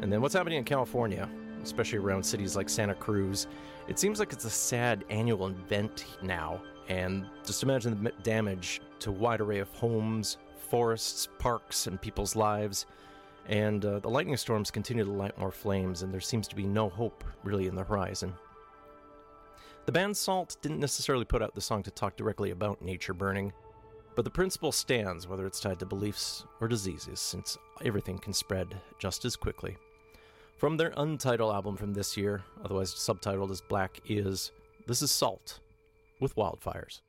And then what's happening in California, especially around cities like Santa Cruz, it seems like it's a sad annual event now. And just imagine the damage to a wide array of homes, forests, parks, and people's lives. And uh, the lightning storms continue to light more flames, and there seems to be no hope really in the horizon. The band SAULT didn't necessarily put out the song to talk directly about nature burning, but the principle stands whether it's tied to beliefs or diseases, since everything can spread just as quickly. From their untitled album from this year, otherwise subtitled as Black Is, this is SAULT with Wildfires.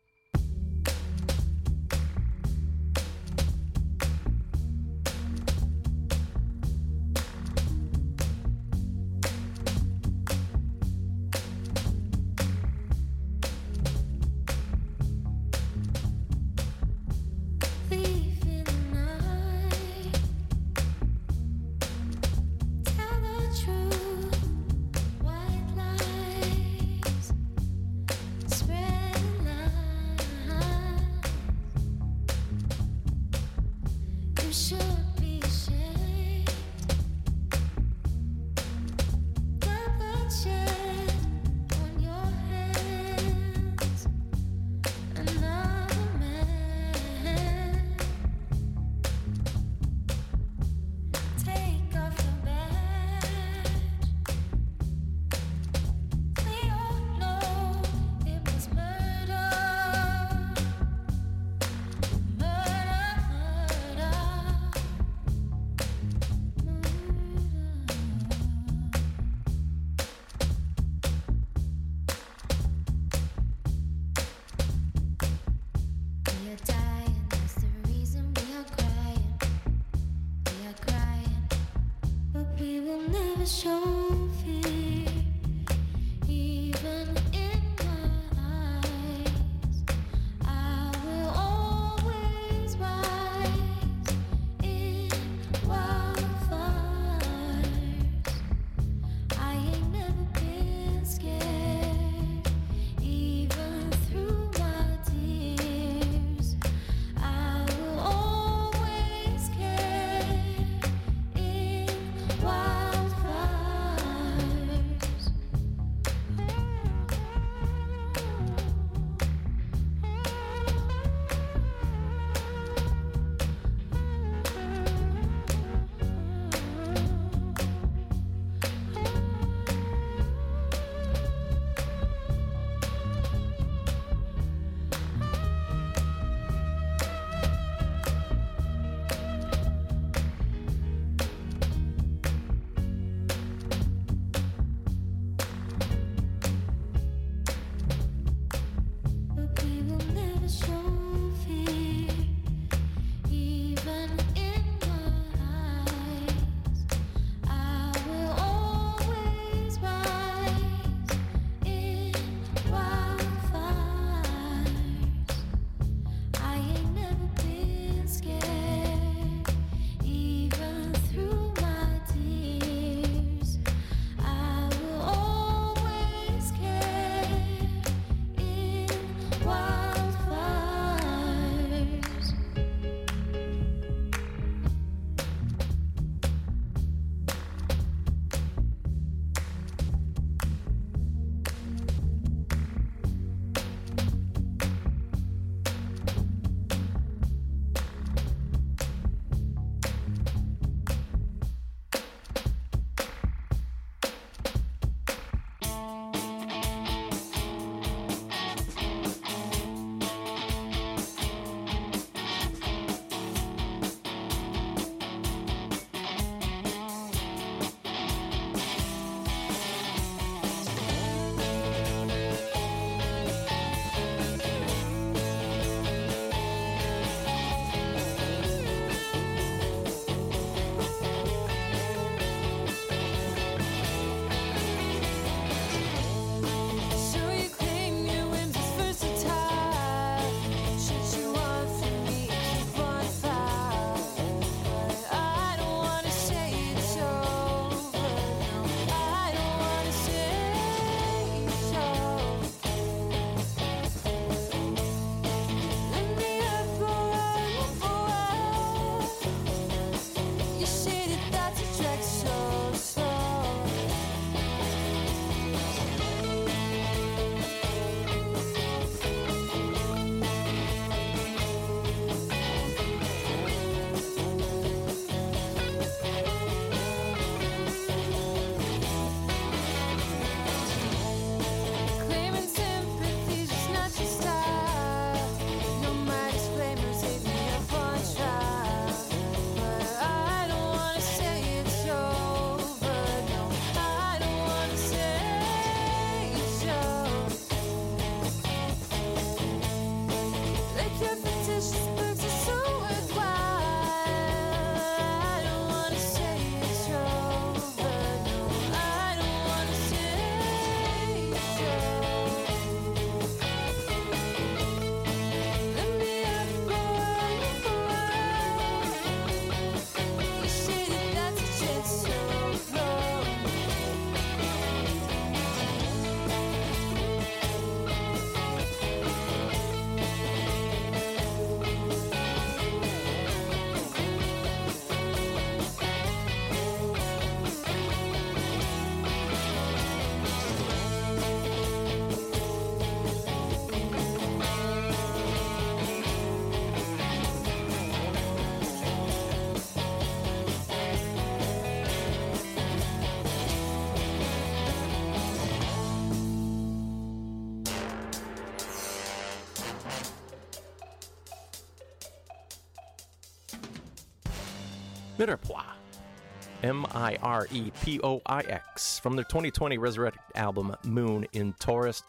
M I R E P O I X. From their 2020 resurrected album Moon in Taurus,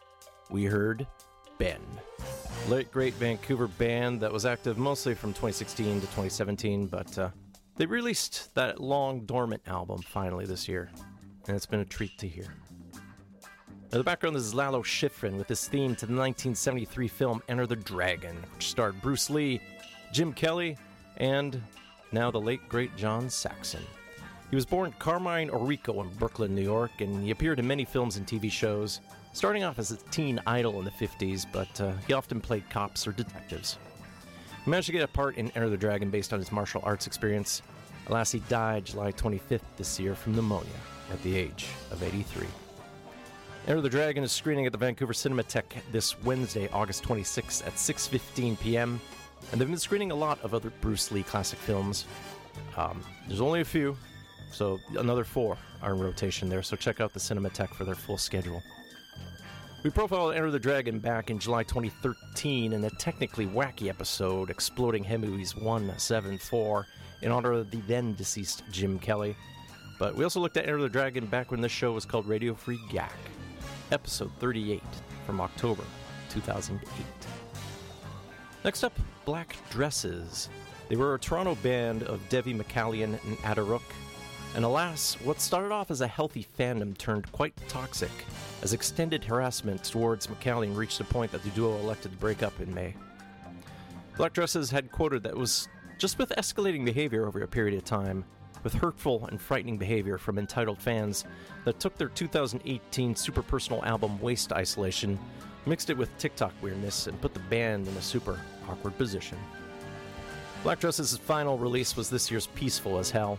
we heard Ben. Late great Vancouver band that was active mostly from 2016 to 2017, but uh, they released that long dormant album finally this year, and it's been a treat to hear. Now, the background is Lalo Schifrin with his theme to the 1973 film Enter the Dragon, which starred Bruce Lee, Jim Kelly, and now the late great John Saxon. He was born Carmine Orrico in Brooklyn, New York, and he appeared in many films and TV shows, starting off as a teen idol in the 50s, but uh, he often played cops or detectives. He managed to get a part in Enter the Dragon based on his martial arts experience. Alas, he died July 25th this year from pneumonia at the age of 83. Enter the Dragon is screening at the Vancouver Cinematheque this Wednesday, August 26th at 6:15 p.m. And they've been screening a lot of other Bruce Lee classic films. Um, there's only a few, so another four are in rotation there. So check out the Cinematheque for their full schedule. We profiled Enter the Dragon back in July 2013 in a technically wacky episode, Exploding Head Movies 174, in honor of the then deceased Jim Kelly. But we also looked at Enter the Dragon back when this show was called Radio Free Gak, episode 38 from October 2008. Next up, Black Dresses. They were a Toronto band of Devi McCallion and Ada Rook. And alas, what started off as a healthy fandom turned quite toxic as extended harassment towards McCallion reached a point that the duo elected to break up in May. Black Dresses had quoted that it was just with escalating behavior over a period of time, with hurtful and frightening behavior from entitled fans that took their 2018 super personal album Waste Isolation, mixed it with TikTok weirdness, and put the band in a super awkward position. Black Dresses' final release was this year's Peaceful as Hell,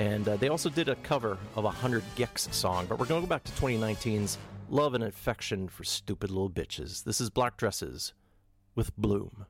and uh, they also did a cover of a 100 gecs song, but we're going to go back to 2019's Love and Affection for Stupid Little Bitches. This is Black Dresses with Bloom.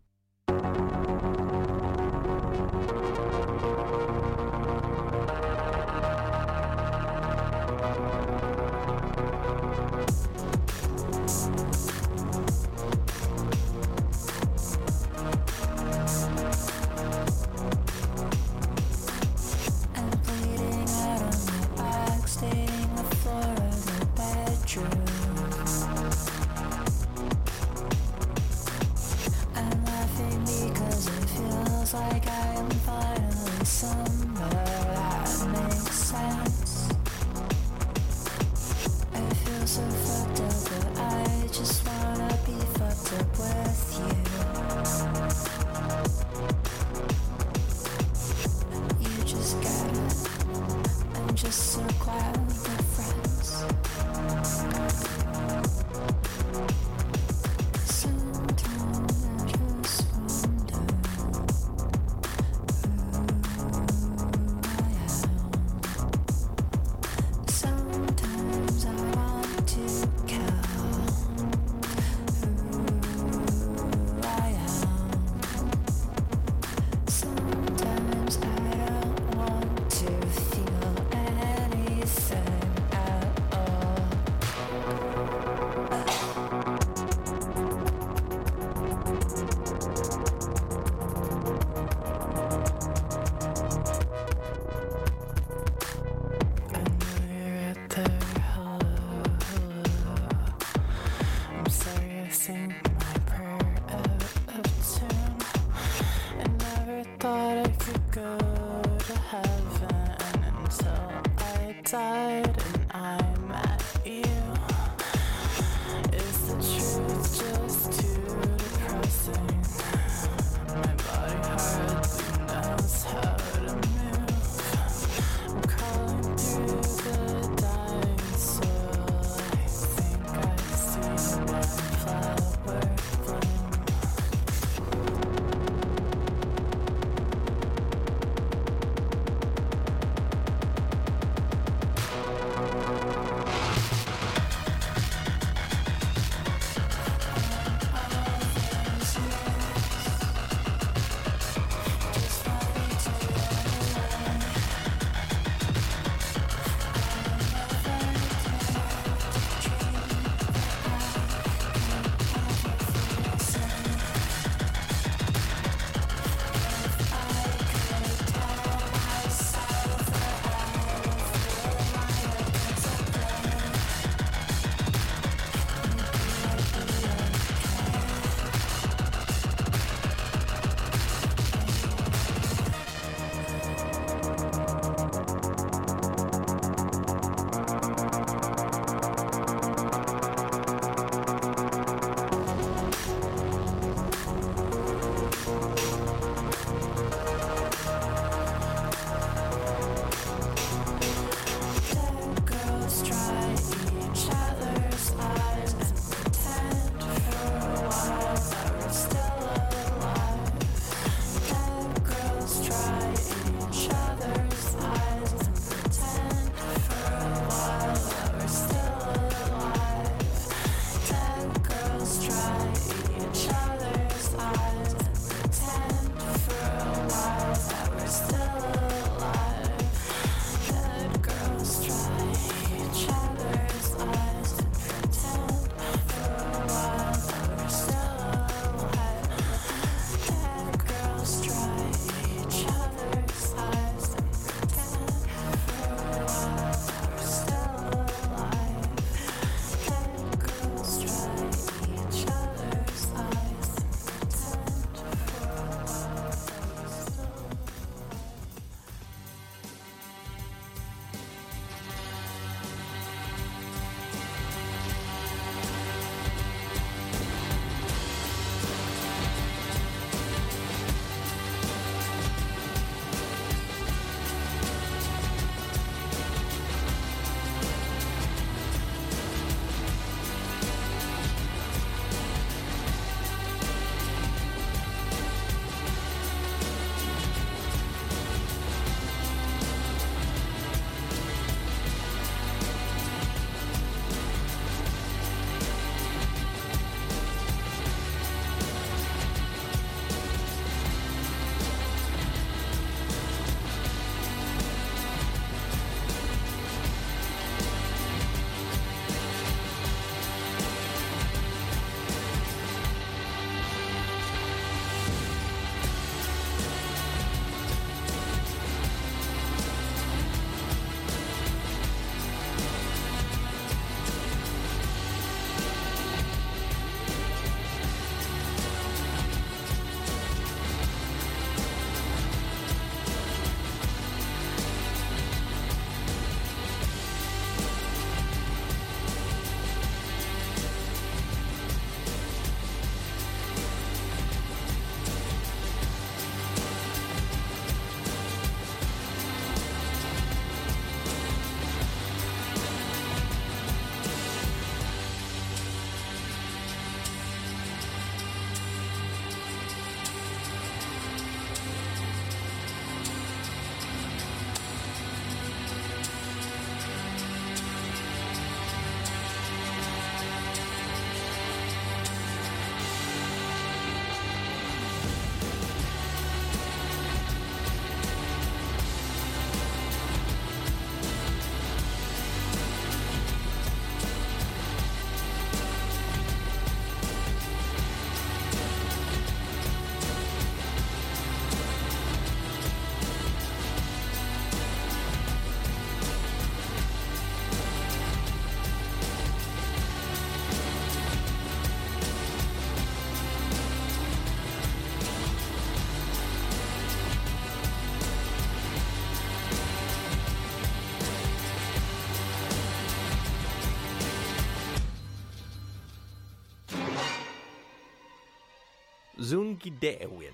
Zoongide'ewin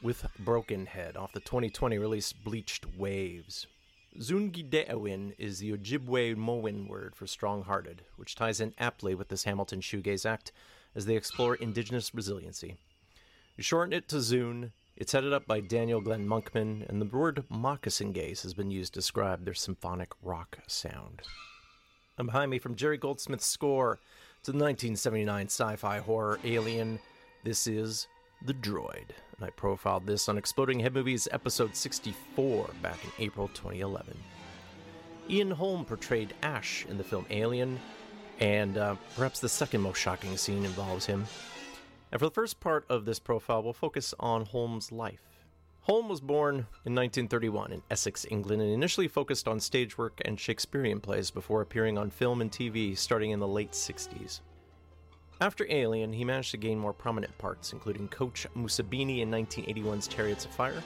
with Broken Head off the 2020 release Bleached Wavves. Zungi Deewin is the Ojibwe Moan word for strong hearted, which ties in aptly with this Hamilton Shoegaze act as they explore indigenous resiliency. You shorten it to Zoon, it's headed up by Daniel Glenn Monkman, and the word moccasin gaze has been used to describe their symphonic rock sound. And behind me from Jerry Goldsmith's score to the 1979 sci fi horror Alien, this is The Droid. And I profiled this on Exploding Head Movies episode 64 back in April 2011. Ian Holm portrayed Ash in the film Alien, and uh, perhaps the second most shocking scene involves him. And for the first part of this profile, we'll focus on Holm's life. Holm was born in 1931 in Essex, England, and initially focused on stage work and Shakespearean plays before appearing on film and TV starting in the late 60s. After Alien, he managed to gain more prominent parts, including Coach Mussabini in 1981's Chariots of Fire,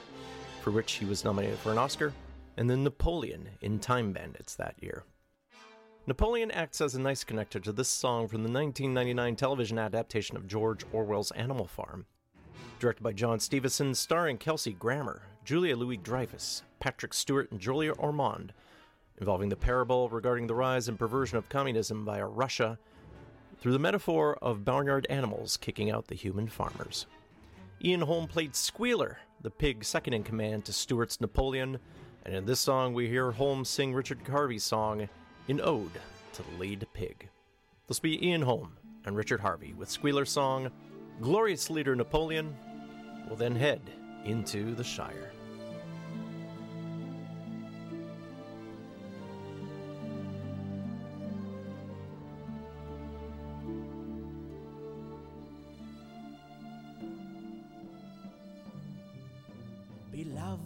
for which he was nominated for an Oscar, and then Napoleon in Time Bandits that year. Napoleon acts as a nice connector to this song from the 1999 television adaptation of George Orwell's Animal Farm. Directed by John Stephenson, starring Kelsey Grammer, Julia Louis Dreyfus, Patrick Stewart, and Julia Ormond, involving the parable regarding the rise and perversion of communism via Russia through the metaphor of barnyard animals kicking out the human farmers. Ian Holm played Squealer, the pig second in command to Stewart's Napoleon, and in this song we hear Holm sing Richard Harvey's song, An Ode to the Lead Pig. This will be Ian Holm and Richard Harvey with Squealer's song, Glorious Leader Napoleon, will then head into the Shire.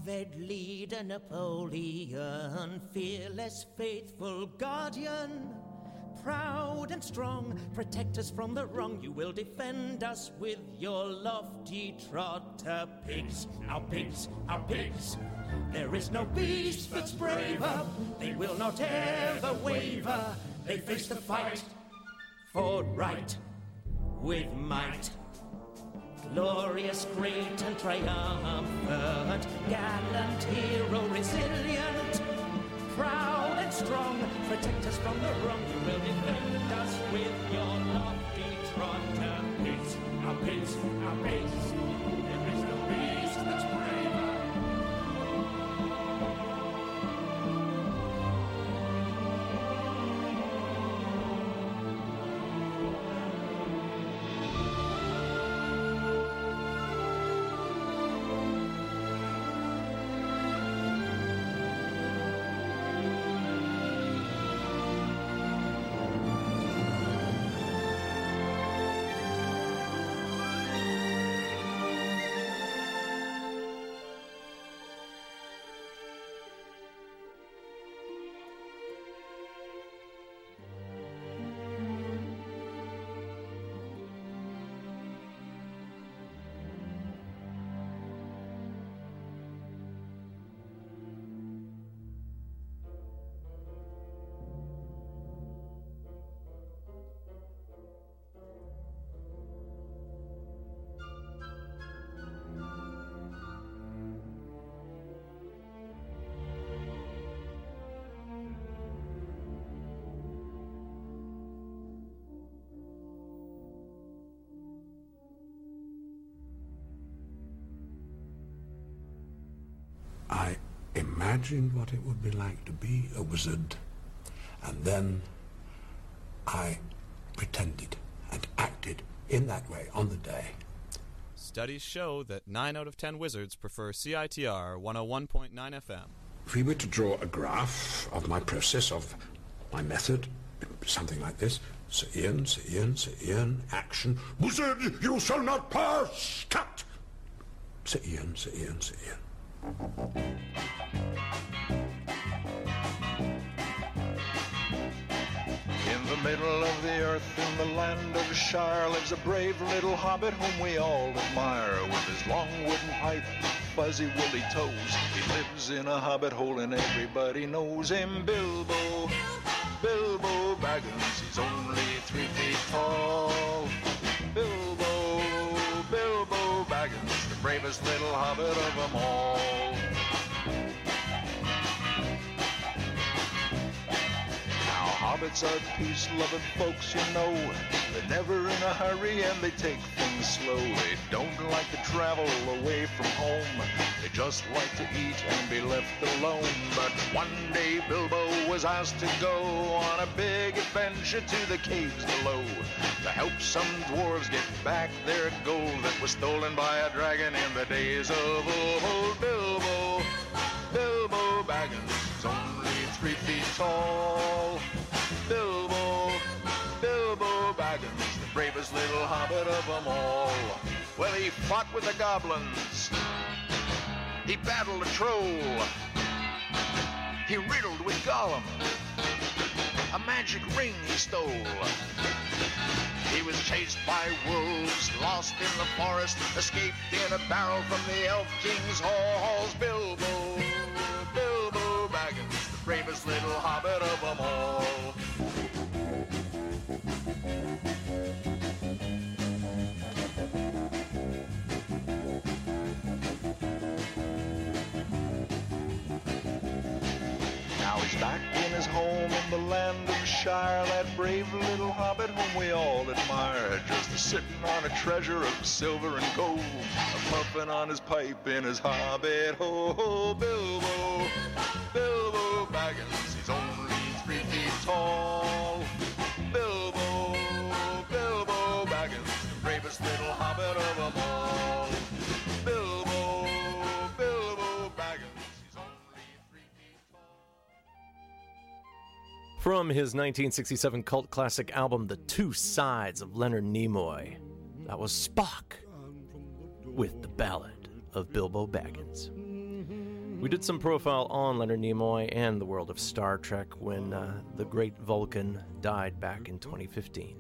Beloved leader Napoleon, fearless, faithful guardian, proud and strong, protect us from the wrong. You will defend us with your lofty trotter pigs, our pigs, our pigs. There is no beast that's braver. They will not ever waver. They face the fight for right with might. Glorious, great, and triumphant, gallant hero, resilient, proud and strong. Protect us from the wrong. You will defend us with your lofty trot. Our our pace, our. I imagined what it would be like to be a wizard, and then I pretended and acted in that way on the day. Studies show that 9 out of 10 wizards prefer CITR 101.9 FM. If we were to draw a graph of my process, of my method, something like this Sir Ian, Sir Ian, Sir Ian, action, wizard, you shall not pass, cut! Sir Ian, Sir Ian, Sir Ian. In the middle of the earth, in the land of Shire, lives a brave little hobbit whom we all admire. With his long wooden pipe, fuzzy woolly toes, he lives in a hobbit hole and everybody knows him. Bilbo, Bilbo Baggins, he's only three feet tall. Bravest little hobbit of them all. Hobbits are peace-loving folks, you know. They're never in a hurry and they take things slow. They don't like to travel away from home. They just like to eat and be left alone. But one day Bilbo was asked to go on a big adventure to the caves below to help some dwarves get back their gold that was stolen by a dragon in the days of old. Bilbo, Bilbo Baggins, only three feet tall. Bilbo, Bilbo Baggins, the bravest little hobbit of them all. Well, he fought with the goblins. He battled a troll. He riddled with Gollum. A magic ring he stole. He was chased by wolves, lost in the forest, escaped in a barrel from the Elf King's halls. Bilbo, Bilbo Baggins, the bravest little hobbit of them all. Shire, that brave little hobbit whom we all admire. Just a sitting on a treasure of silver and gold, a puffing on his pipe in his hobbit hole. Bilbo, Bilbo Baggins, he's only three feet tall. From his 1967 cult classic album, The Two Sides of Leonard Nimoy, that was Spock with the Ballad of Bilbo Baggins. We did some profile on Leonard Nimoy and the world of Star Trek when uh, the great Vulcan died back in 2015.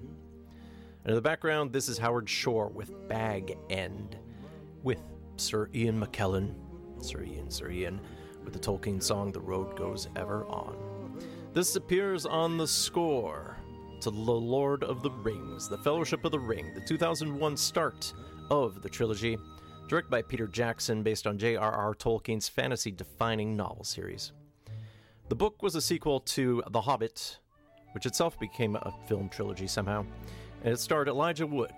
And in the background, this is Howard Shore with Bag End, with Sir Ian McKellen, Sir Ian, Sir Ian, with the Tolkien song The Road Goes Ever On. This appears on the score to The Lord of the Rings, The Fellowship of the Ring, the 2001 start of the trilogy, directed by Peter Jackson, based on J.R.R. Tolkien's fantasy defining novel series. The book was a sequel to The Hobbit, which itself became a film trilogy somehow, and it starred Elijah Wood,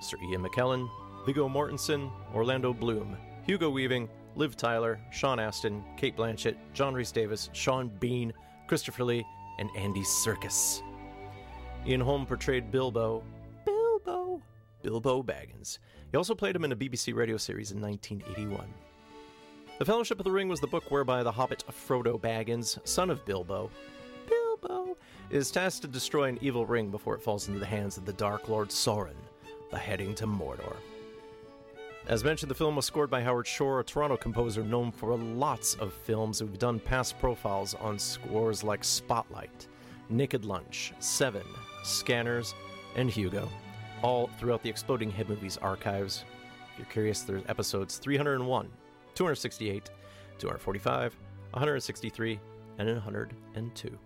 Sir Ian McKellen, Viggo Mortensen, Orlando Bloom, Hugo Weaving, Liv Tyler, Sean Astin, Cate Blanchett, John Rhys Davies, Sean Bean, Christopher Lee, and Andy Serkis. Ian Holm portrayed Bilbo. Bilbo! Bilbo Baggins. He also played him in a BBC radio series in 1981. The Fellowship of the Ring was the book whereby the hobbit Frodo Baggins, son of Bilbo, Bilbo, is tasked to destroy an evil ring before it falls into the hands of the Dark Lord Sauron, beheading to Mordor. As mentioned, the film was scored by Howard Shore, a Toronto composer known for lots of films who've done past profiles on scores like Spotlight, Naked Lunch, Seven, Scanners, and Hugo, all throughout the Exploding Head Movies archives. If you're curious, there's episodes 301, 268, 245, 163, and 102.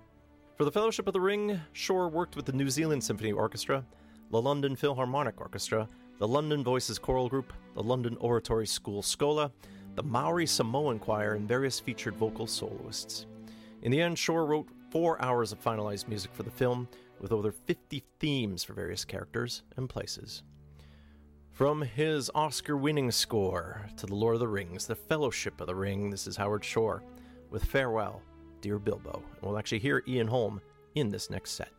For the Fellowship of the Ring, Shore worked with the New Zealand Symphony Orchestra, the London Philharmonic Orchestra, the London Voices Choral Group, the London Oratory School Schola, the Maori Samoan Choir, and various featured vocal soloists. In the end, Shore wrote four hours of finalized music for the film, with over 50 themes for various characters and places. From his Oscar winning score to The Lord of the Rings, The Fellowship of the Ring, this is Howard Shore with Farewell, Dear Bilbo. And we'll actually hear Ian Holm in this next set.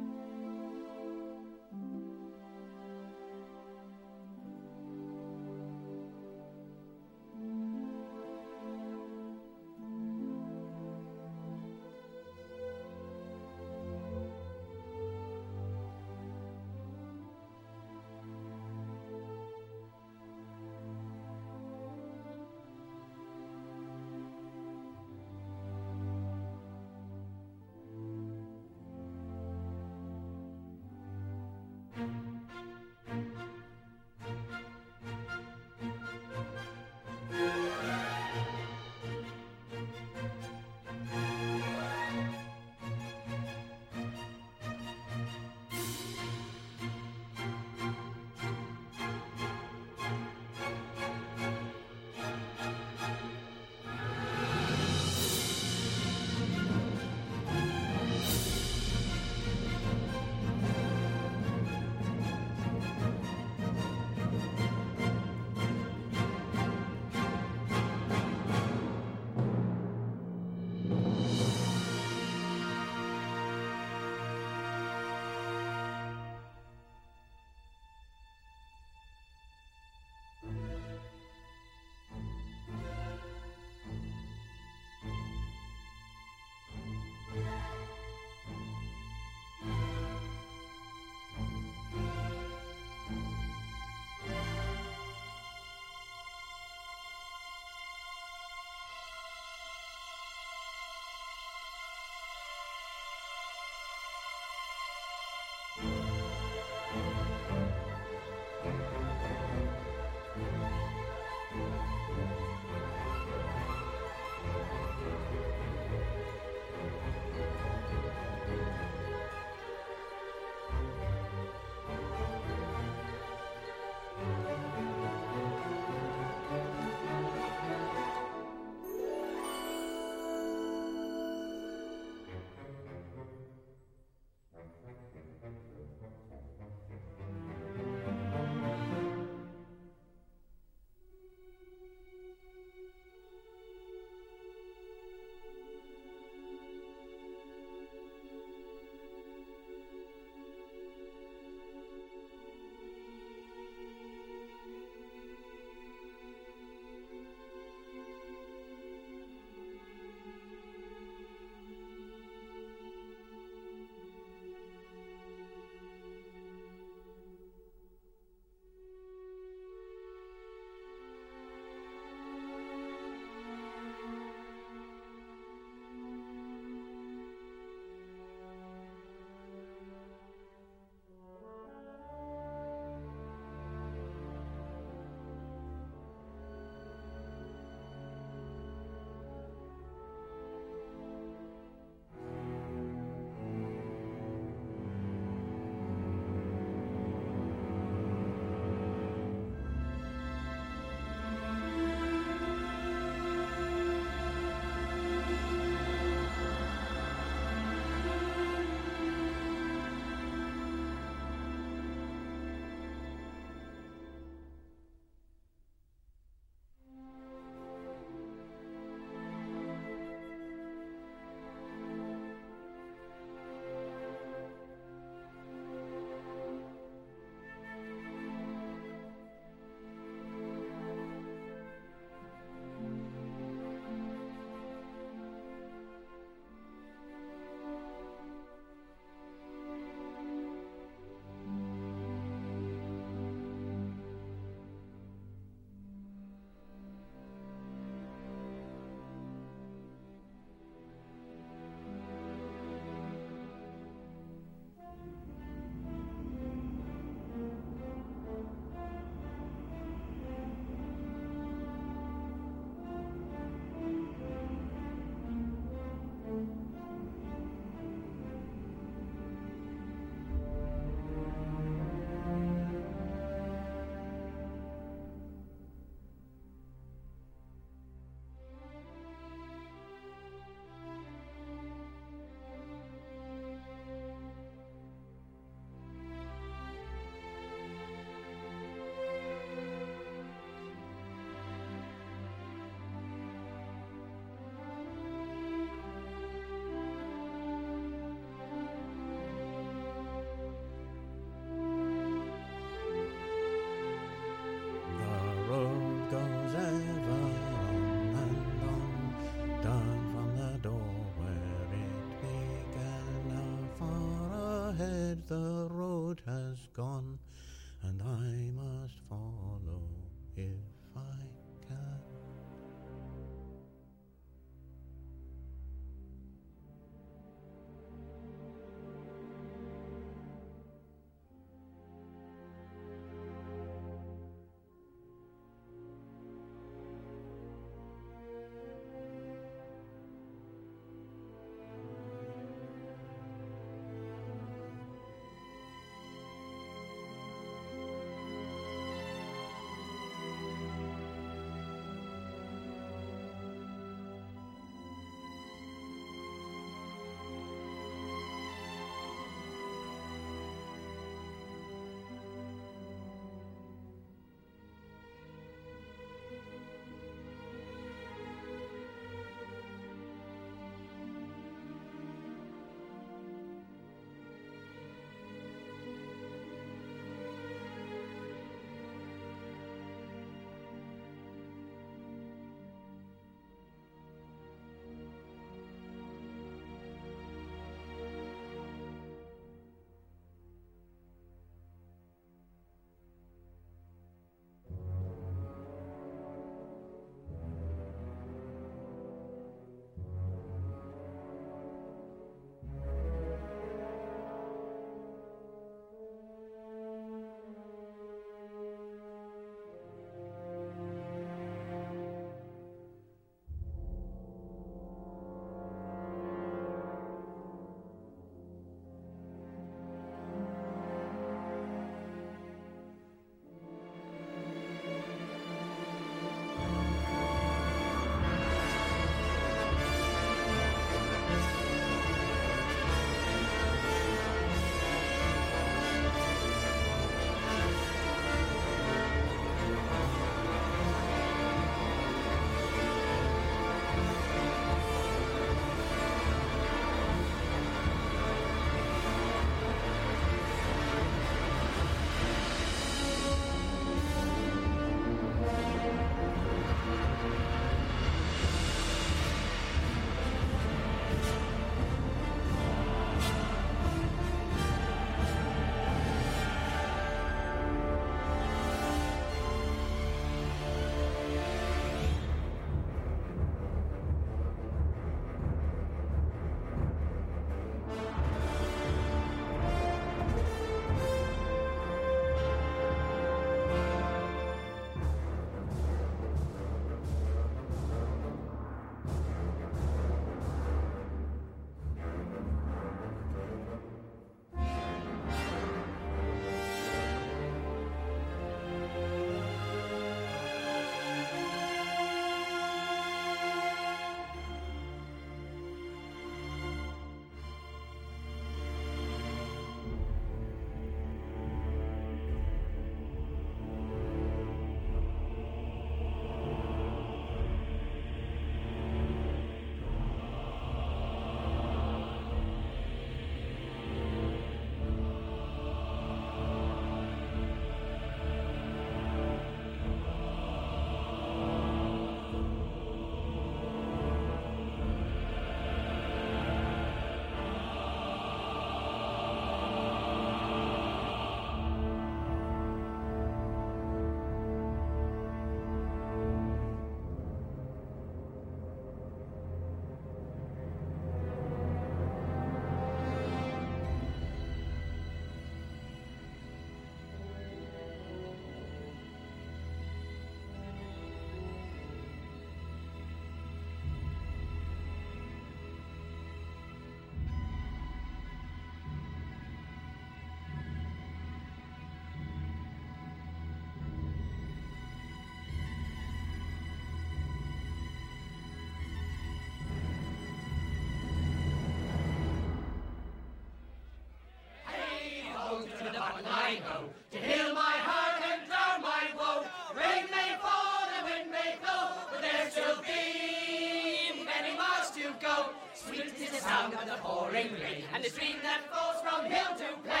go. Sweet is the sound of the pouring rain and the stream that flows from hill to plain.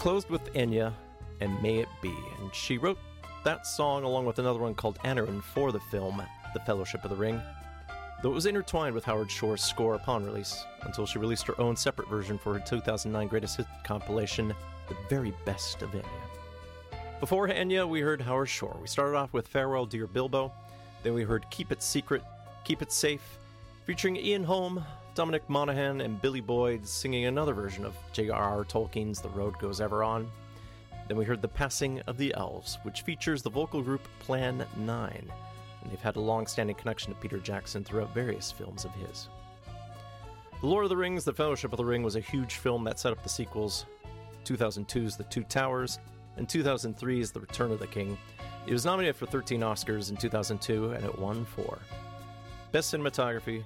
Closed with Enya and May It Be, and she wrote that song along with another one called Aníron for the film The Fellowship of the Ring, though it was intertwined with Howard Shore's score upon release until she released her own separate version for her 2009 Greatest Hit compilation, The Very Best of Enya. Before Enya, we heard Howard Shore. We started off with Farewell Dear Bilbo, then we heard Keep It Secret, Keep It Safe, featuring Ian Holm, Dominic Monaghan, and Billy Boyd singing another version of J.R.R. Tolkien's The Road Goes Ever On. Then we heard The Passing of the Elves, which features the vocal group Plan 9, and they've had a long standing connection to Peter Jackson throughout various films of his. The Lord of the Rings, The Fellowship of the Ring was a huge film that set up the sequels 2002's The Two Towers, and 2003's The Return of the King. It was nominated for 13 Oscars in 2002, and it won four Best Cinematography,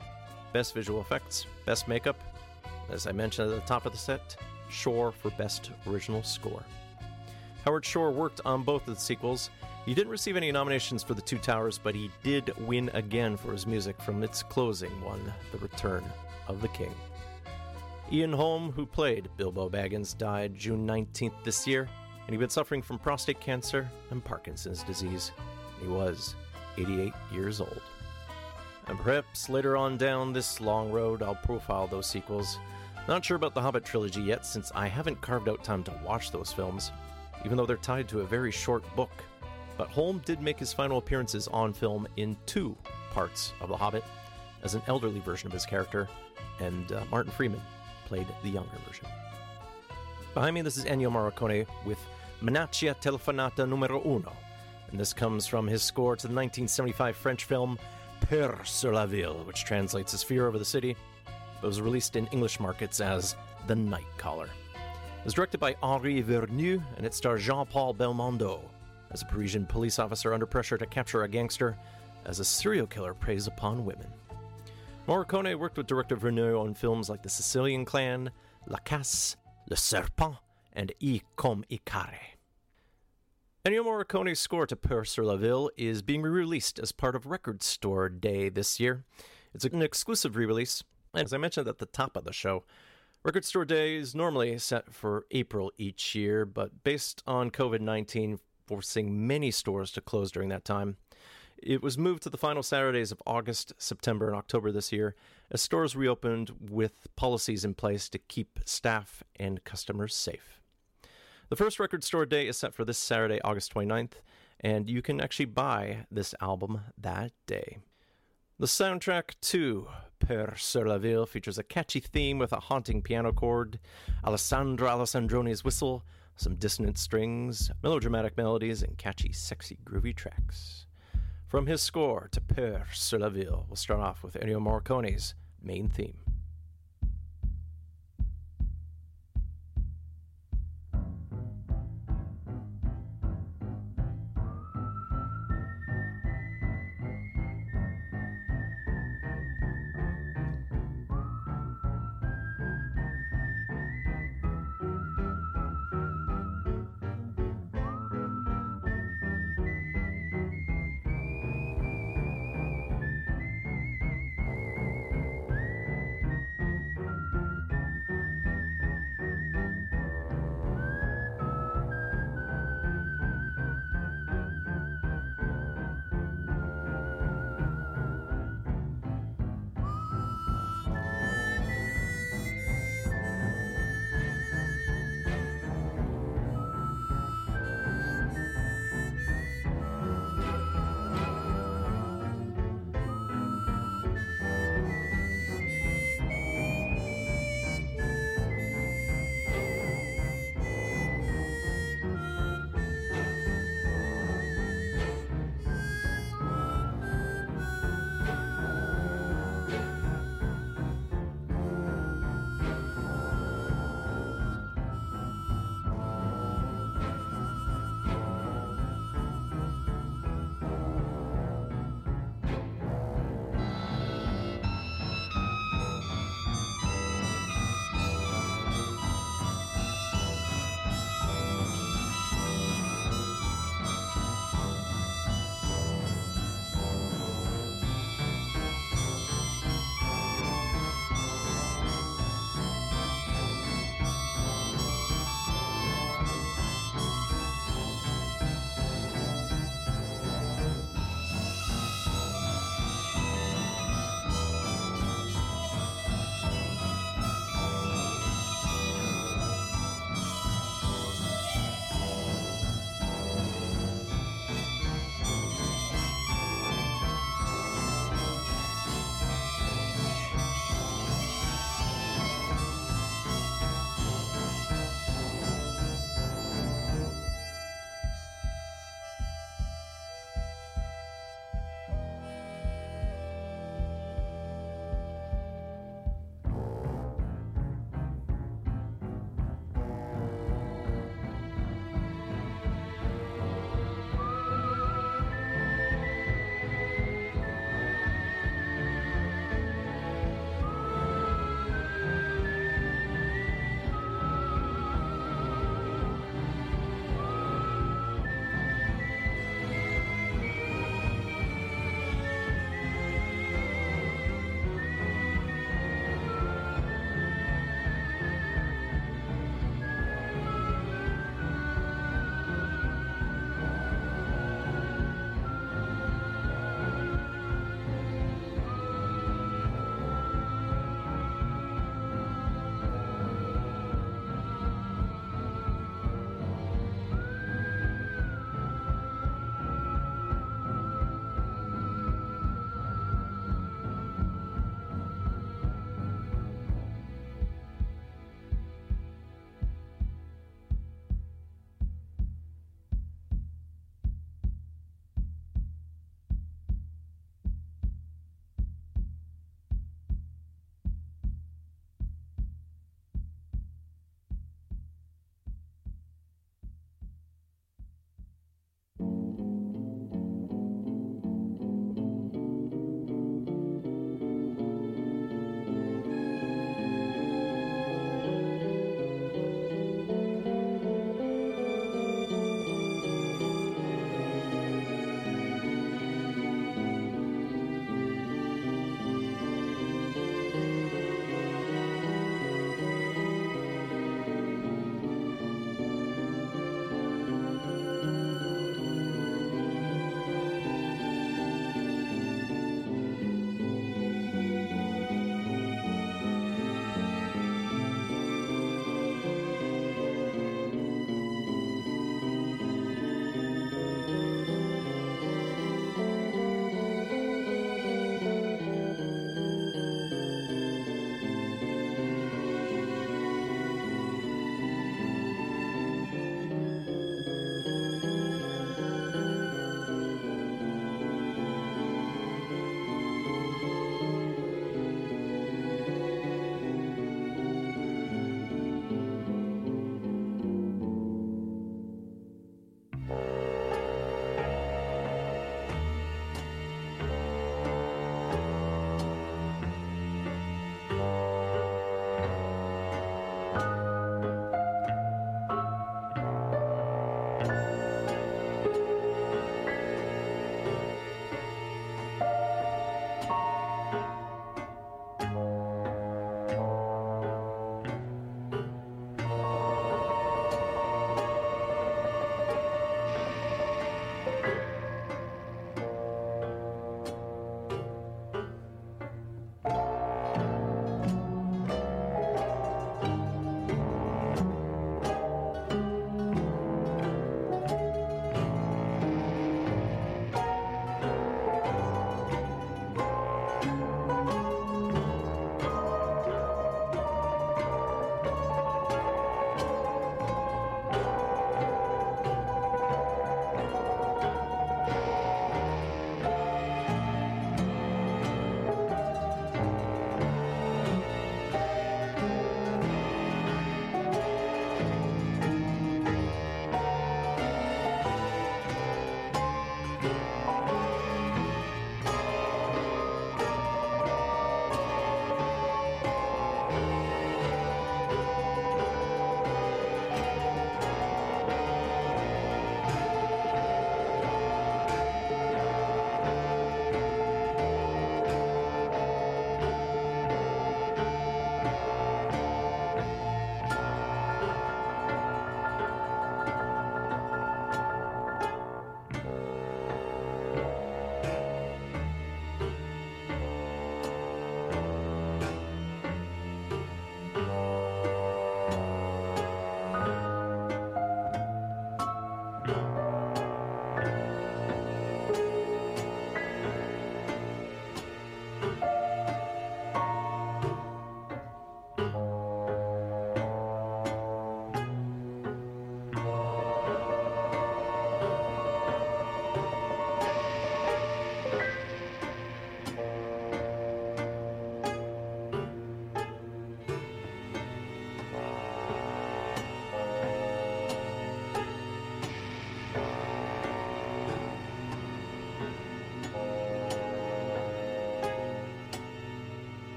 Best Visual Effects, Best Makeup, as I mentioned at the top of the set, Shore for Best Original Score. Howard Shore worked on both of the sequels. He didn't receive any nominations for The Two Towers, but he did win again for his music from its closing one, The Return of the King. Ian Holm, who played Bilbo Baggins, died June 19th this year, and he'd been suffering from prostate cancer and Parkinson's disease. He was 88 years old. And perhaps later on down this long road, I'll profile those sequels. Not sure about the Hobbit trilogy yet, since I haven't carved out time to watch those films, even though they're tied to a very short book. But Holm did make his final appearances on film in two parts of The Hobbit, as an elderly version of his character, and uh, Martin Freeman played the younger version. Behind me, this is Ennio Morricone with Minaccia Telefonata Numero Uno, and this comes from his score to the 1975 French film Peur sur la Ville, which translates as Fear over the City, but was released in English markets as The Night Caller. It was directed by Henri Verneuil, and it stars Jean Paul Belmondo as a Parisian police officer under pressure to capture a gangster as a serial killer preys upon women. Morricone worked with director Verneuil on films like The Sicilian Clan, La Casse, Le Serpent, and I Comme Icare. Ennio Morricone's score to Peur la Ville is being re-released as part of Record Store Day this year. It's an exclusive re-release, and as I mentioned at the top of the show, Record Store Day is normally set for April each year, but based on COVID 19 forcing many stores to close during that time, it was moved to the final Saturdays of August, September, and October this year as stores reopened with policies in place to keep staff and customers safe. The first record store day is set for this Saturday, August 29th, and you can actually buy this album that day. The soundtrack to Peur sur la Ville features a catchy theme with a haunting piano chord, Alessandro Alessandroni's whistle, some dissonant strings, melodramatic melodies, and catchy, sexy, groovy tracks. From his score to Peur sur la Ville, we'll start off with Ennio Morricone's main theme.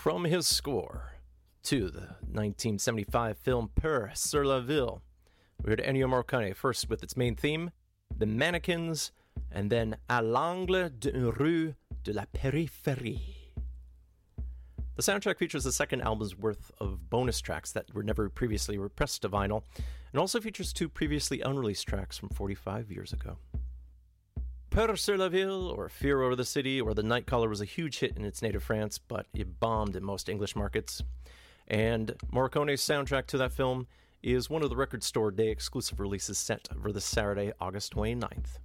From his score to the 1975 film Peur sur la Ville. We heard Ennio Morricone first with its main theme, The Mannequins, and then À l'angle d'une rue de la périphérie. The soundtrack features the second album's worth of bonus tracks that were never previously repressed to vinyl, and also features two previously unreleased tracks from 45 years ago. Peur sur la ville, or Fear Over the City, or The Nightcaller was a huge hit in its native France, but it bombed in most English markets. And Morricone's soundtrack to that film is one of the Record Store Day exclusive releases set for this Saturday, August 29th.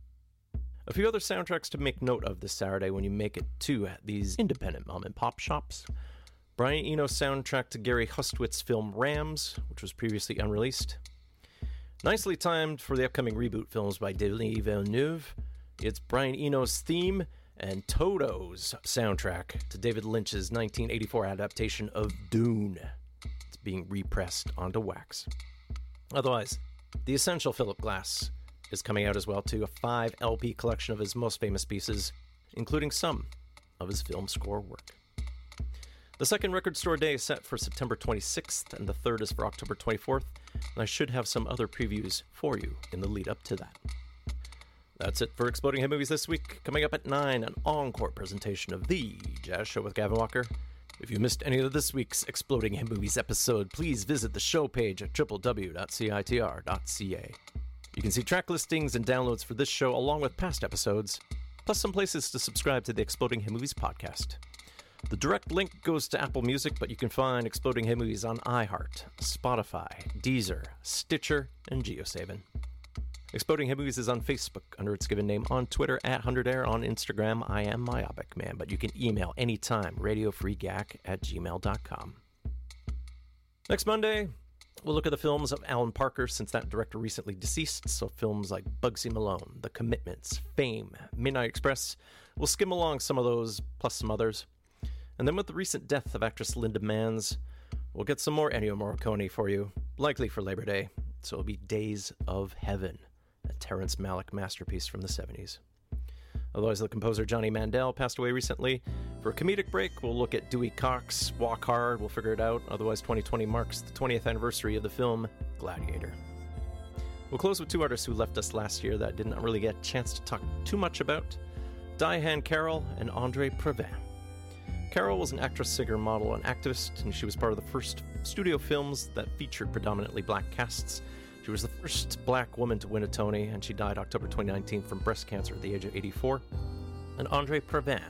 A few other soundtracks to make note of this Saturday when you make it to these independent mom and pop shops. Brian Eno's soundtrack to Gary Hustwit's film Rams, which was previously unreleased. Nicely timed for the upcoming reboot films by Denis Villeneuve, it's Brian Eno's theme and Toto's soundtrack to David Lynch's 1984 adaptation of Dune. It's being repressed onto wax. Otherwise, the essential Philip Glass is coming out as well too, a 5 LP collection of his most famous pieces, including some of his film score work. The second record store day is set for September 26th, and the third is for October 24th, and I should have some other previews for you in the lead up to that. That's it for Exploding Head Movies this week. Coming up at 9, an encore presentation of The Jazz Show with Gavin Walker. If you missed any of this week's Exploding Head Movies episode, please visit the show page at www.citr.ca. You can see track listings and downloads for this show along with past episodes, plus some places to subscribe to the Exploding Head Movies podcast. The direct link goes to Apple Music, but you can find Exploding Head Movies on iHeart, Spotify, Deezer, Stitcher, and JioSaavn. Exploding Head Movies is on Facebook under its given name, on Twitter at 100air, on Instagram, I am Myopic Man, but you can email anytime, radiofreegack at gmail.com. Next Monday, we'll look at the films of Alan Parker since that director recently deceased, so films like Bugsy Malone, The Commitments, Fame, Midnight Express. We'll skim along some of those, plus some others. And then with the recent death of actress Linda Manz, we'll get some more Ennio Morricone for you, likely for Labor Day. So it'll be Days of Heaven a Terrence Malick masterpiece from the 70s. Otherwise, the composer Johnny Mandel passed away recently. For a comedic break, we'll look at Dewey Cox, Walk Hard, we'll figure it out. Otherwise, 2020 marks the 20th anniversary of the film Gladiator. We'll close with two artists who left us last year that didn't really get a chance to talk too much about Diahann Carroll and Andre Previn. Carroll was an actress, singer, model, and activist, and she was part of the first studio films that featured predominantly black casts she was the first black woman to win a Tony, and she died October 2019 from breast cancer at the age of 84. And Andre Previn,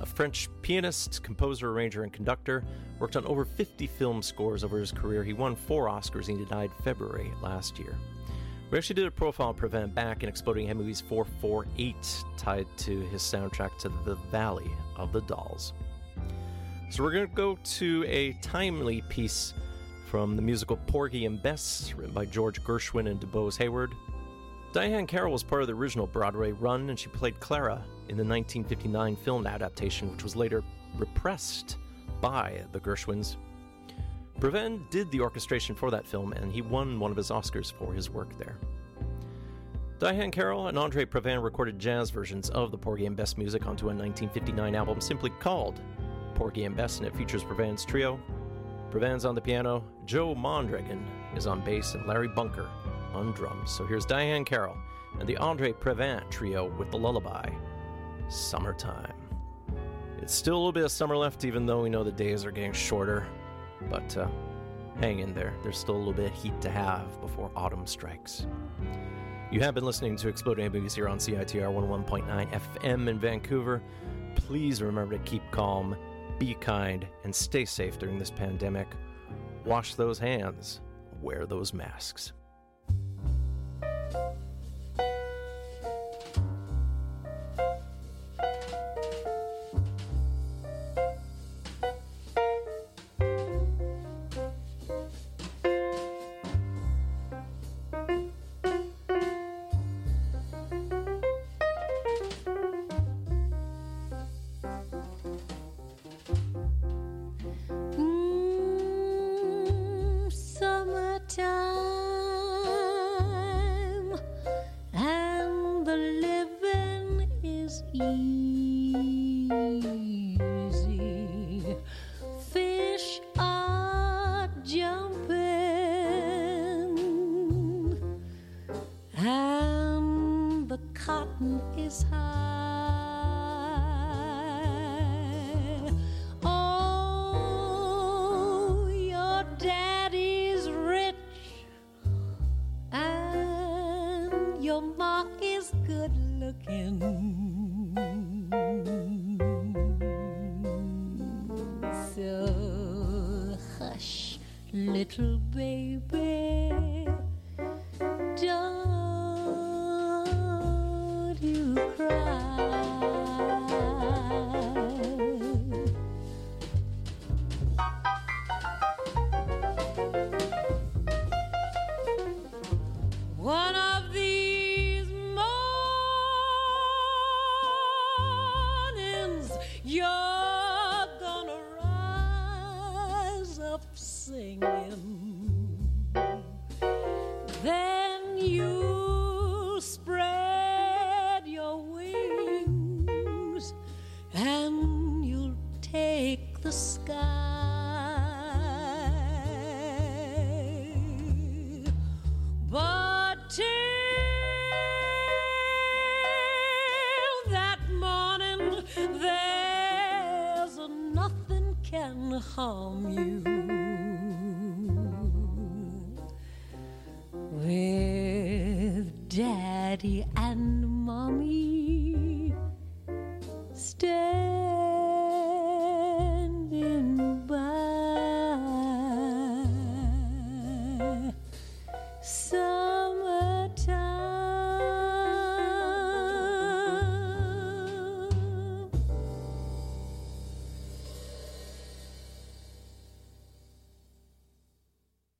a French pianist, composer, arranger, and conductor, worked on over 50 film scores over his career. He won four Oscars and he died February last year. We actually did a profile of Previn back in Exploding Head Movies 448, tied to his soundtrack to The Valley of the Dolls. So we're going to go to a timely piece from the musical Porgy and Bess, written by George Gershwin and DuBose Heyward. Diahann Carroll was part of the original Broadway run, and she played Clara in the 1959 film adaptation, which was later repressed by the Gershwins. Previn did the orchestration for that film, and he won one of his Oscars for his work there. Diahann Carroll and Andre Previn recorded jazz versions of the Porgy and Bess music onto a 1959 album simply called Porgy and Bess, and it features Previn's trio, Previn's on the piano, Joe Mondragon is on bass, and Larry Bunker on drums. So here's Diahann Carroll and the Andre Previn trio with the lullaby, Summertime. It's still a little bit of summer left, even though we know the days are getting shorter. But uh, hang in there. There's still a little bit of heat to have before autumn strikes. You have been listening to Exploding Movies here on CITR 101.9 FM in Vancouver. Please remember to keep calm be kind, and stay safe during this pandemic. Wash those hands, wear those masks.